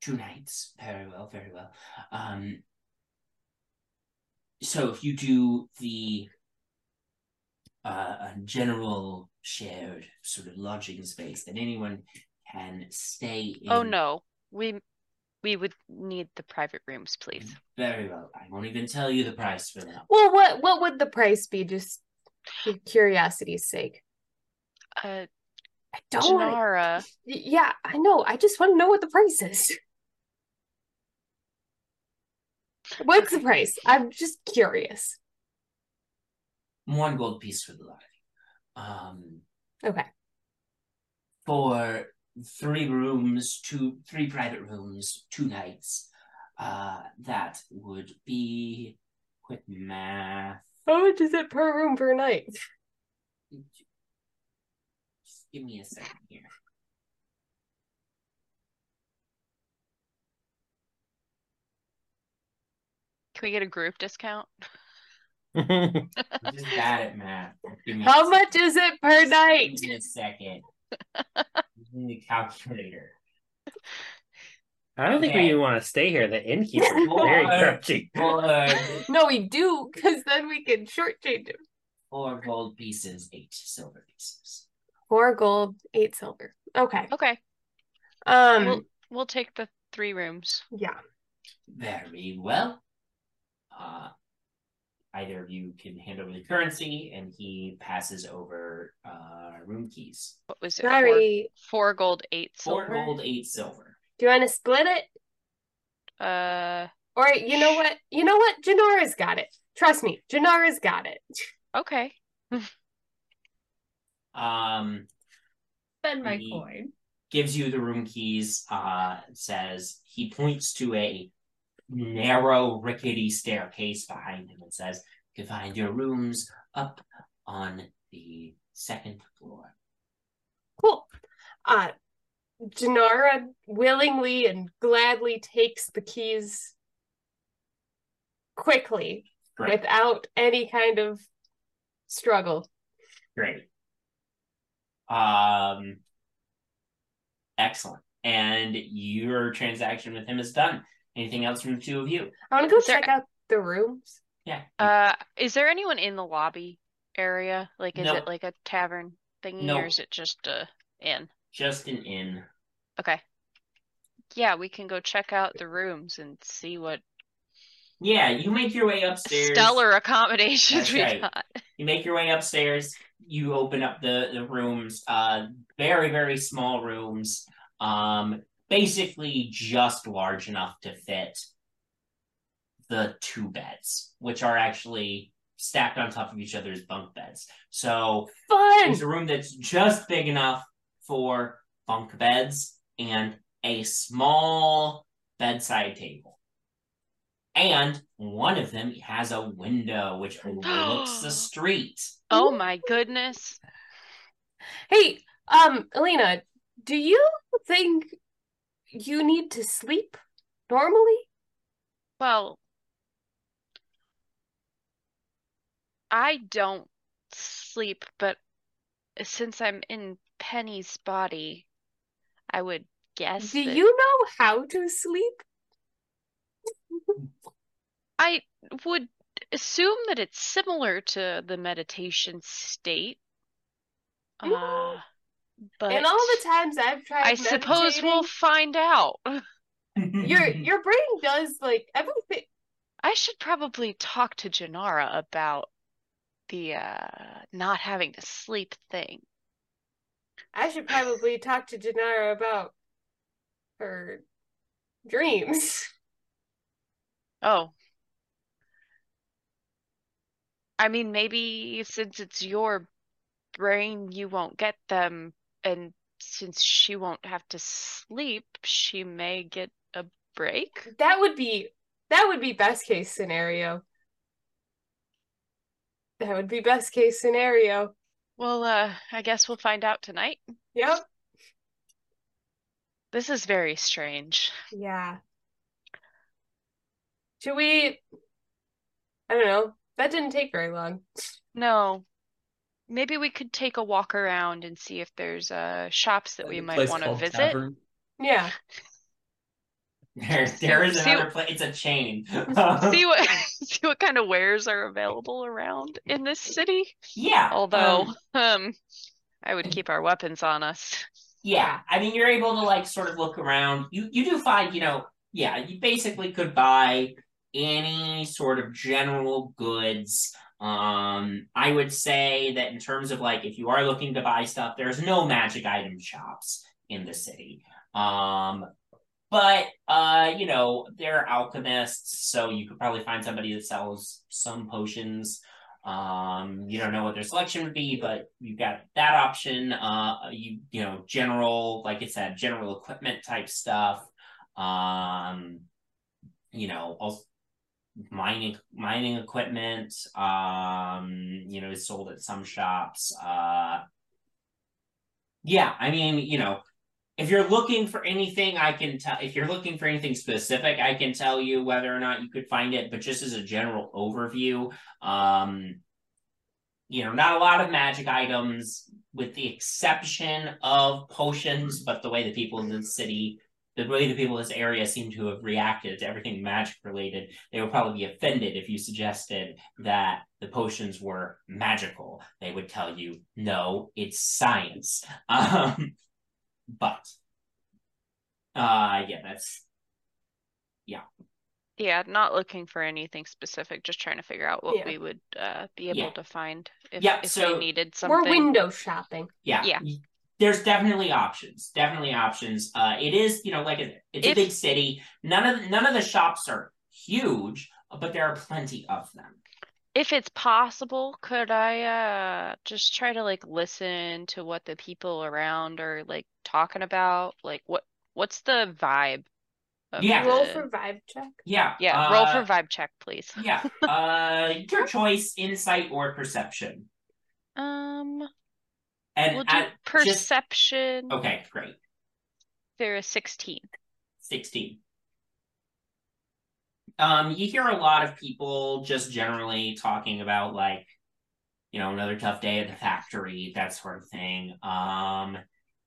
Two nights. Very well, very well. Um. So if you do the uh, a general shared sort of lodging space, then anyone can stay in. Oh no, we we would need the private rooms, please. Very well. I won't even tell you the price for that. Well, what what would the price be? Just for curiosity's sake. Uh, I don't. wanna- Jinarra, Yeah, I know. I just want to know what the price is. What's the price? I'm just curious. One gold piece for the lot. Um. Okay. for three rooms, two three private rooms, two nights. Uh, that would be quick math. How much is it per room per night? Just give me a second here. can we get a group discount? I'm just bad at math. How a much is it per night? Give me a second. Using the calculator. I don't think Okay. we even want to stay here. The innkeeper is very Four- crouchy. Four, No, we do, because then we can shortchange him. four gold pieces, eight silver pieces. Four gold, eight silver. Okay. Okay. Um. We'll we'll take the three rooms. Yeah. Very well. Uh, either of you can hand over the currency, and he passes over uh, room keys. What was it? Four, Sorry. four gold, eight silver. Four silver. gold, eight silver. Do you want to split it? Uh, Or you know what? You know what? Jinarra's got it. Trust me, Jinarra's got it. okay. Um, Spend my coin. gives you the room keys. Uh, says he points to a narrow, rickety staircase behind him and says, "You can find your rooms up on the second floor." Cool. Uh Jinarra willingly and gladly takes the keys quickly Great. without any kind of struggle. Great. Um, excellent. And your transaction with him is done. Anything else from the two of you? I want to go Is there- check out the rooms. Yeah. Uh, is there anyone in the lobby area? Like, is No. it like a tavern thingy, No. or is it just a inn? Just an inn. Okay. Yeah, we can go check out the rooms and see what Yeah, you make your way upstairs. stellar accommodations That's we right. got. You make your way upstairs. You open up the the rooms. Uh, very very small rooms. Um, basically just large enough to fit the two beds, which are actually stacked on top of each other's bunk beds. So Fun. there's a room that's just big enough for bunk beds and a small bedside table. And one of them has a window which overlooks the street. Oh my goodness. Hey, um, Elina, do you think you need to sleep normally? Well, I don't sleep, but since I'm in Penny's body, I would guess Do that you know how to sleep? I would assume that it's similar to the meditation state. Uh, but And all the times I've tried I suppose we'll find out. your your brain does like everything. I should probably talk to Jinarra about the uh not having to sleep thing. I should probably talk to Jinarra about her dreams. Oh. I mean, maybe since it's your brain, you won't get them, and since she won't have to sleep, she may get a break. That would be that would be best case scenario. That would be best case scenario. Well, uh, I guess we'll find out tonight. Yep. This is very strange. Yeah. Should we I don't know. That didn't take very long. No. Maybe we could take a walk around and see if there's uh shops that we might want to visit. Tavern. Yeah. There, there is See- another place. It's a chain. See what see what kind of wares are available around in this city. yeah. Although, um, um, I would keep our weapons on us. Yeah, I mean, you're able to like sort of look around. You you do find, you know, yeah, you basically could buy any sort of general goods. Um, I would say that in terms of like if you are looking to buy stuff, there's no magic item shops in the city. Um, but uh, you know, there are alchemists, so you could probably find somebody that sells some potions. Um, you don't know what their selection would be, but you've got that option. Uh, you you know, general, like I said, general equipment type stuff. Um, you know, also mining mining equipment. Um, you know, is sold at some shops. Uh, yeah, I mean, you know, if you're looking for anything, I can tell. If you're looking for anything specific, I can tell you whether or not you could find it. But just as a general overview, um, you know, not a lot of magic items, with the exception of potions, but the way the people in the city, the way the people in this area seem to have reacted to everything magic related, they would probably be offended if you suggested that the potions were magical. They would tell you, no, it's science. Um, but, uh, yeah, that's, yeah. Yeah, not looking for anything specific, just trying to figure out what Yeah. we would uh, be able Yeah. to find if, Yeah, if so we needed something. We're window shopping. Yeah. Yeah. There's definitely options. Definitely options. Uh, it is, you know, like said, it's If- a big city. None of none of the shops are huge, but there are plenty of them. If it's possible, could I uh just try to like listen to what the people around are like talking about? Like what what's the vibe of Yeah. Roll the- for vibe check. Yeah. Yeah, roll for uh, vibe check, please. Yeah. Uh, your choice: insight or perception. Um, And we'll do at just- perception. okay, great. There is 16. 16. Um, you hear a lot of people just generally talking about like, you know, another tough day at the factory, that sort of thing. Um,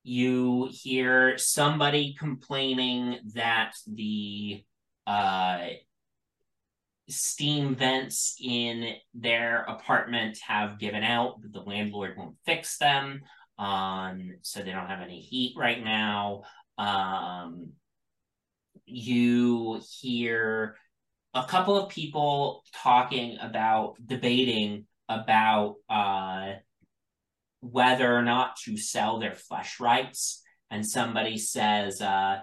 you hear somebody complaining that the uh steam vents in their apartment have given out, but the landlord won't fix them. Um, so they don't have any heat right now. Um, you hear a couple of people talking about debating about uh whether or not to sell their flesh rights and somebody says uh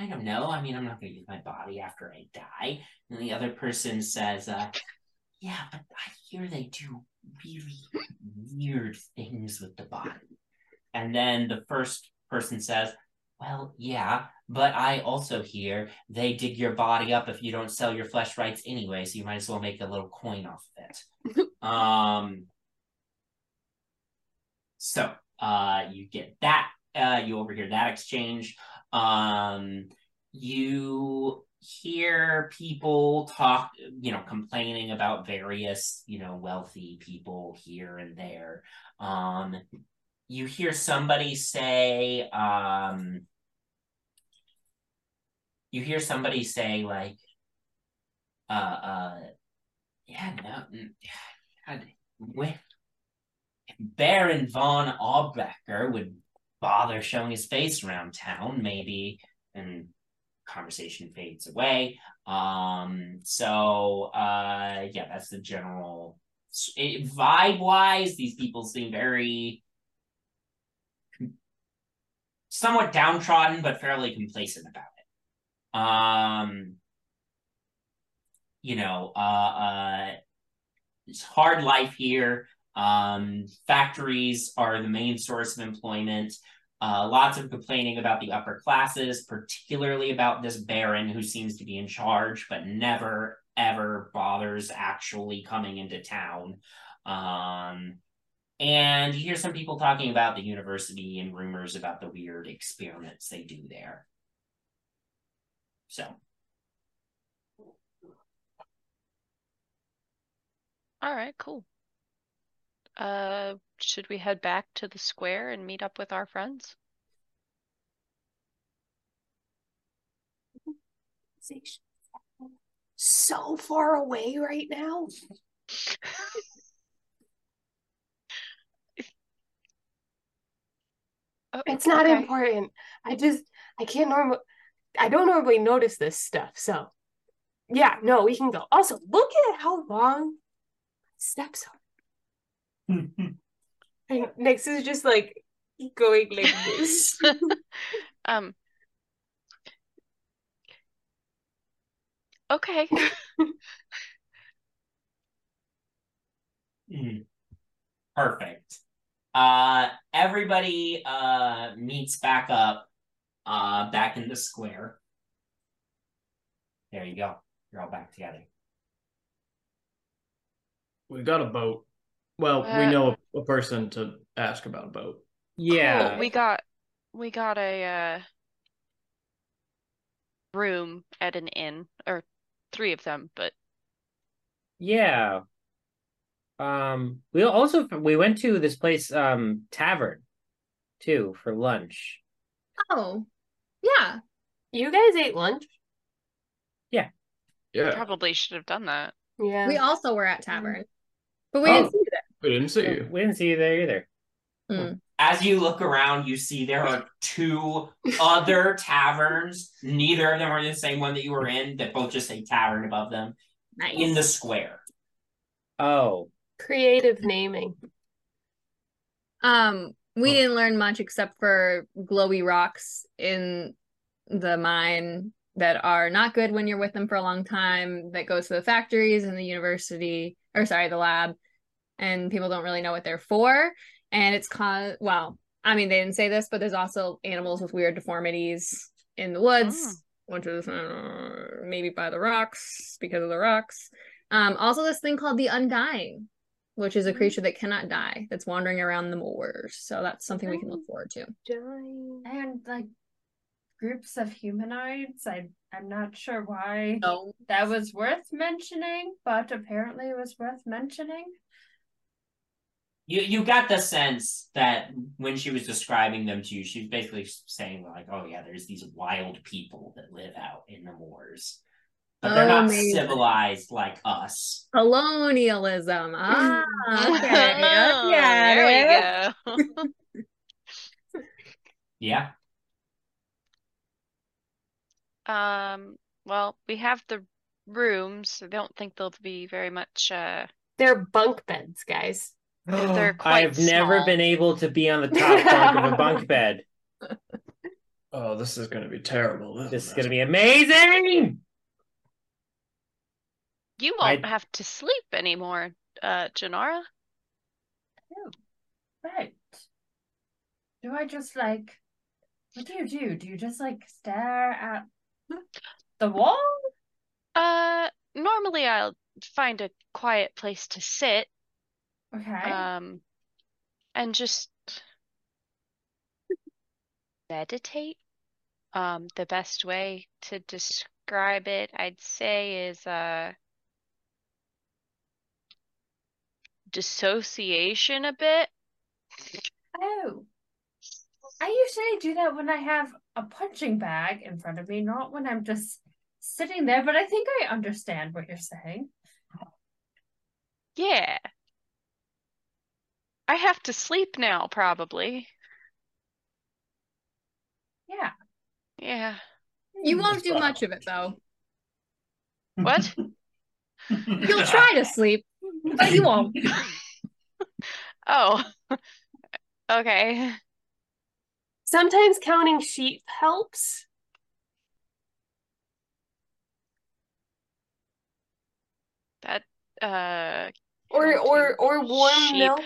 I don't know. I mean, I'm not going to use my body after I die. And the other person says, uh, yeah, but I hear they do really weird things with the body. And then the first person says, well, yeah, but I also hear they dig your body up if you don't sell your flesh rights anyway, so you might as well make a little coin off of it. um, so uh, you get that, uh, you overhear that exchange. Um, you hear people talk, you know, complaining about various, you know, wealthy people here and there. Um, you hear somebody say, um, you hear somebody say like, uh, uh, yeah, no, mm, God, when, Baron von Aubrecker would bother showing his face around town, maybe, and conversation fades away. Um, so, uh, yeah, that's the general vibe wise. These people seem very somewhat downtrodden, but fairly complacent about it. Um, you know, uh, uh, it's hard life here. Um, factories are the main source of employment. Uh, lots of complaining about the upper classes, particularly about this baron who seems to be in charge, but never ever bothers actually coming into town. Um, and you hear some people talking about the university and rumors about the weird experiments they do there. So, All right, cool. Uh, should we head back to the square and meet up with our friends? So far away right now. Oh, It's not okay. important. I just I can't normal I don't normally notice this stuff. So yeah, no, we can go. Also, look at how long steps are. And Nyx is just like going like this. Um. Okay. Mm. Perfect. Uh, everybody uh meets back up, uh, back in the square. There you go. You're all back together. We've got a boat. Well, we Uh, know a, a person to ask about a boat. Yeah. Cool. We got we got a uh room at an inn, or three of them, but Yeah. Um, we also we went to this place, um, tavern, too, for lunch. Oh, yeah. You guys ate lunch? Yeah. Yeah. Probably should have done that. Yeah. We also were at tavern, but we Oh. didn't see that. We didn't see you. We didn't see you there either. Mm. As you look around, you see there are two other taverns. Neither of them are the same one that you were in, that both just say tavern above them Nice. in the square. Oh, Creative naming. Um, we Oh. didn't learn much except for glowy rocks in the mine that are not good when you're with them for a long time, that goes to the factories and the university, or sorry, the lab, and people don't really know what they're for. And it's con well, I mean, they didn't say this, but there's also animals with weird deformities in the woods, which is uh, maybe by the rocks because of the rocks. Um, also this thing called the Undying, which is a mm-hmm. creature that cannot die that's wandering around the moors. So that's something we can look forward to. And like groups of humanoids. I I'm not sure why No. that was worth mentioning, but apparently it was worth mentioning. You you got the sense that when she was describing them to you, she was basically saying like, "Oh yeah, there's these wild people that live out in the moors, but they're Oh, not maybe. civilized like us." Colonialism. Ah, okay. Oh, there we go. Yeah, Um, well, we have the rooms. I don't think they'll be very much uh They're bunk beds, guys. they're quite I've never been able to be on the top bunk of a bunk bed. Oh, this is going to be terrible. This is gonna be amazing. You won't have to sleep anymore, uh, Jinarra. Right. Do I just like what do you do? Do you just like stare at the wall? Uh, normally I'll find a quiet place to sit, Okay. um, and just meditate. Um, the best way to describe it, I'd say, is uh dissociation a bit. Oh. I usually do that when I have a punching bag in front of me, not when I'm just sitting there, but I think I understand what you're saying. Yeah. I have to sleep now, probably. Yeah. Yeah. You hmm. won't do much of it though. What? You'll try to sleep, but you won't. Oh. Okay. Sometimes counting sheep helps. That uh Or or or warm sheep. milk.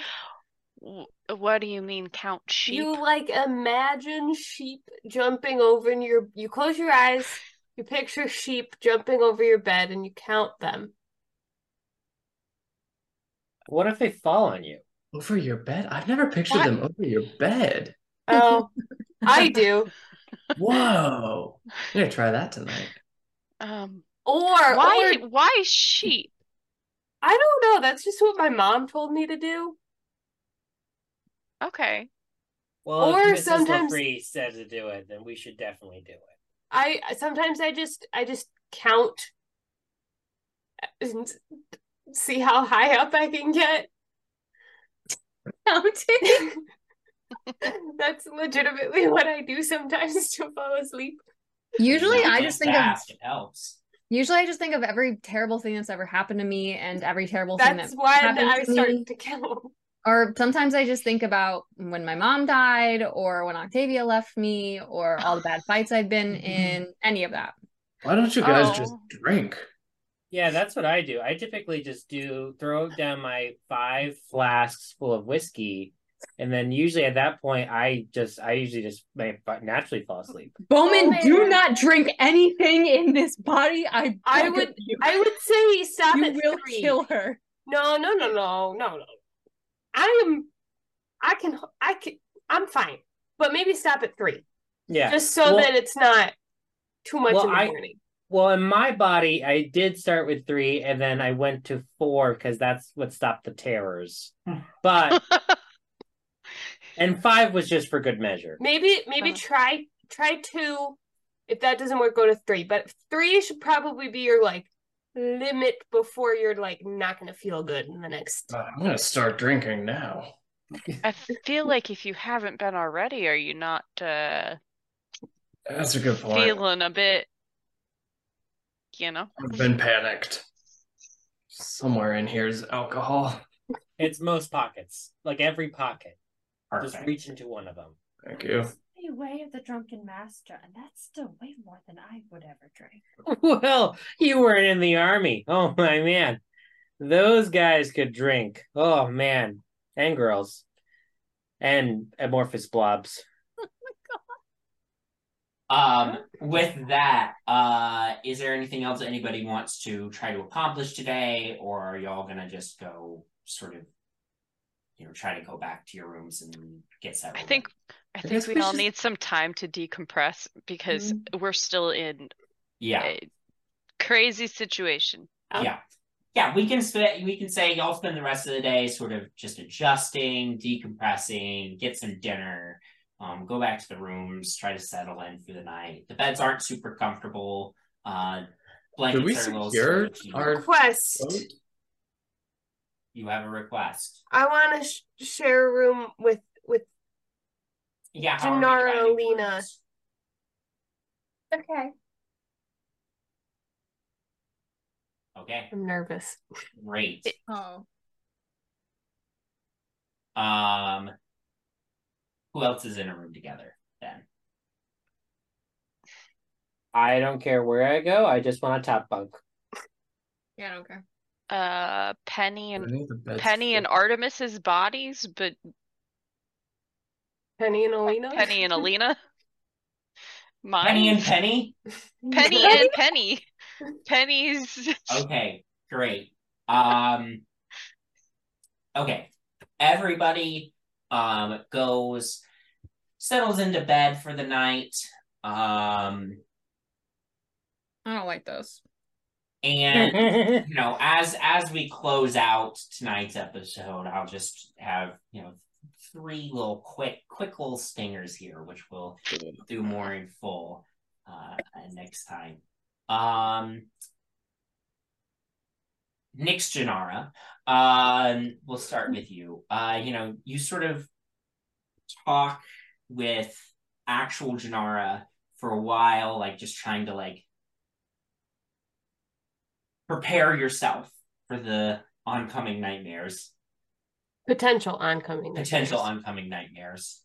What do you mean count sheep? You like imagine sheep jumping over in your you close your eyes, you picture sheep jumping over your bed and you count them. What if they fall on you? Over your bed? I've never pictured What? them over your bed. Oh, I do. Whoa. I'm going to try that tonight. Um, Or why or why sheep? I don't know, that's just what my mom told me to do. Okay. Well, Or if Mrs. sometimes- Leffery said to do it, then we should definitely do it. I sometimes I just I just count and see how high up I can get. Counting. That's legitimately what I do sometimes to fall asleep. Usually I just think of fast, it helps. usually I just think of every terrible thing that's ever happened to me and every terrible thing That's that when I to start me. to count. Or sometimes I just think about when my mom died, or when Octavia left me, or all the bad fights I've been in, any of that. Why don't you guys Oh. just drink? Yeah, that's what I do. I typically just do throw down my five flasks full of whiskey, and then usually at that point, I just I usually just naturally fall asleep. Bowmin, Oh, do not drink anything in this body. I I would you. I would say stop you at will three. kill her. No, no, no, no, no, no. I am I can I can I'm fine. But maybe stop at three. Yeah. Just so Well- that it's not too much well, in the I- morning. Well, in my body, I did start with three, and then I went to four because that's what stopped the terrors. But and five was just for good measure. Maybe maybe try try two. If that doesn't work, go to three. But three should probably be your like limit before you're like not gonna feel good in the next. Uh, I'm gonna start drinking now. I feel like if you haven't been already, are you not uh, That's a good point. feeling a bit, you know? I've been panicked. Somewhere in here is alcohol. It's most pockets, like every pocket. Just Perfect. reach into one of them. Thank you. The way of the drunken master, and that's still way more than I would ever drink. Well, you weren't in the army. Oh my man. Those guys could drink. Oh man. And girls. And amorphous blobs. Um, with that, uh, is there anything else that anybody wants to try to accomplish today, or are y'all gonna just go sort of, you know, try to go back to your rooms and get settled? I think I I think we we all should- need some time to decompress because we're still in Yeah, a crazy situation. yeah, yeah. We can spend. We can say y'all spend the rest of the day sort of just adjusting, decompressing, get some dinner. Um, go back to the rooms, try to settle in for the night. The beds aren't super comfortable. Uh, blankets we are a little secure squishy. our Request. boat? You have a request. I want to sh- share a room with with Yeah, how are we Jinarra dividing Elina. rooms? Okay. Okay, I'm nervous. great. Oh. Um, who else is in a room together then? I don't care where I go, I just want a top bunk. Yeah, I don't care. Uh, Penny and think the Penny and. Artemis's bodies, but Penny and Elina. Penny and Elina. Mine. Penny and Penny? Penny and Penny. Penny's. Okay, great. Um, okay, everybody um goes settles into bed for the night. Um, I don't like those. and you know, as as we close out tonight's episode, I'll just have you know three little quick quick little stingers here, which we'll do more in full uh next time. Um, Nyx Jinarra, um, we'll start with you. Uh, you know, you sort of talk with actual Jinarra for a while, like just trying to like prepare yourself for the oncoming nightmares, Potential oncoming. potential nightmares. oncoming nightmares.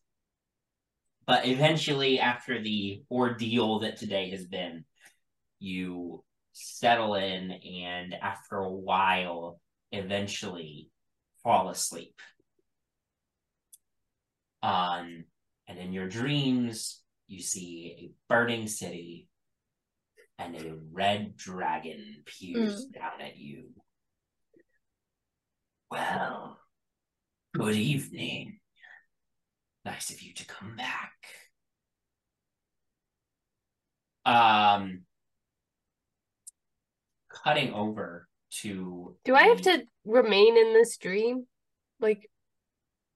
But eventually, after the ordeal that today has been, you settle in and after a while, eventually fall asleep. Um, and in your dreams, you see a burning city and a red dragon peers down at you. Well, good evening. Nice of you to come back. Um, cutting over to. Do I have to remain in this dream? Like,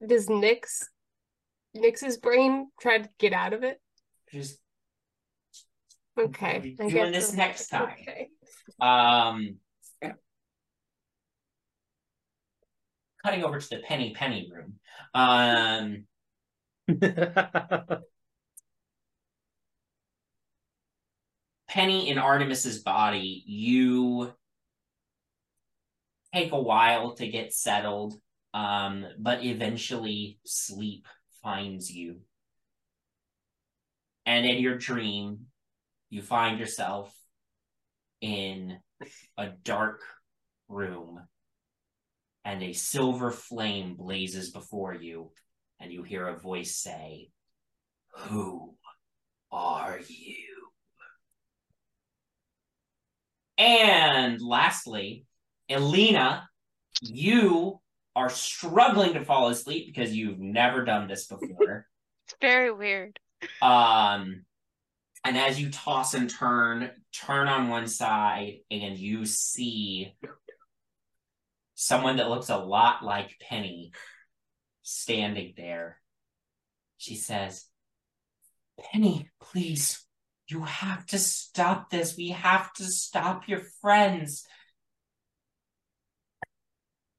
does Nick's Nick's brain try to get out of it? just Okay, We'll I be doing guess this so. next time. Okay. Um, cutting over to the penny penny room. Um, Penny in Artemis's body, you take a while to get settled, um, but eventually sleep finds you. And in your dream, you find yourself in a dark room, and a silver flame blazes before you, and you hear a voice say, Who are you? And lastly, Elina, you are struggling to fall asleep because you've never done this before. It's very weird. Um, And as you toss and turn, turn on one side, and you see someone that looks a lot like Penny standing there. She says, Penny, please, you have to stop this. We have to stop your friends.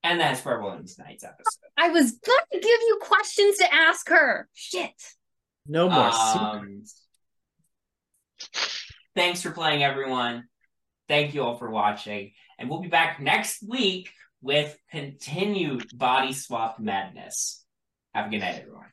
And that's where we'll end tonight's episode. I was going to give you questions to ask her. Shit. No more Um. Thanks for playing, everyone. Thank you all for watching. And we'll be back next week with continued body swap madness. Have a good night, everyone.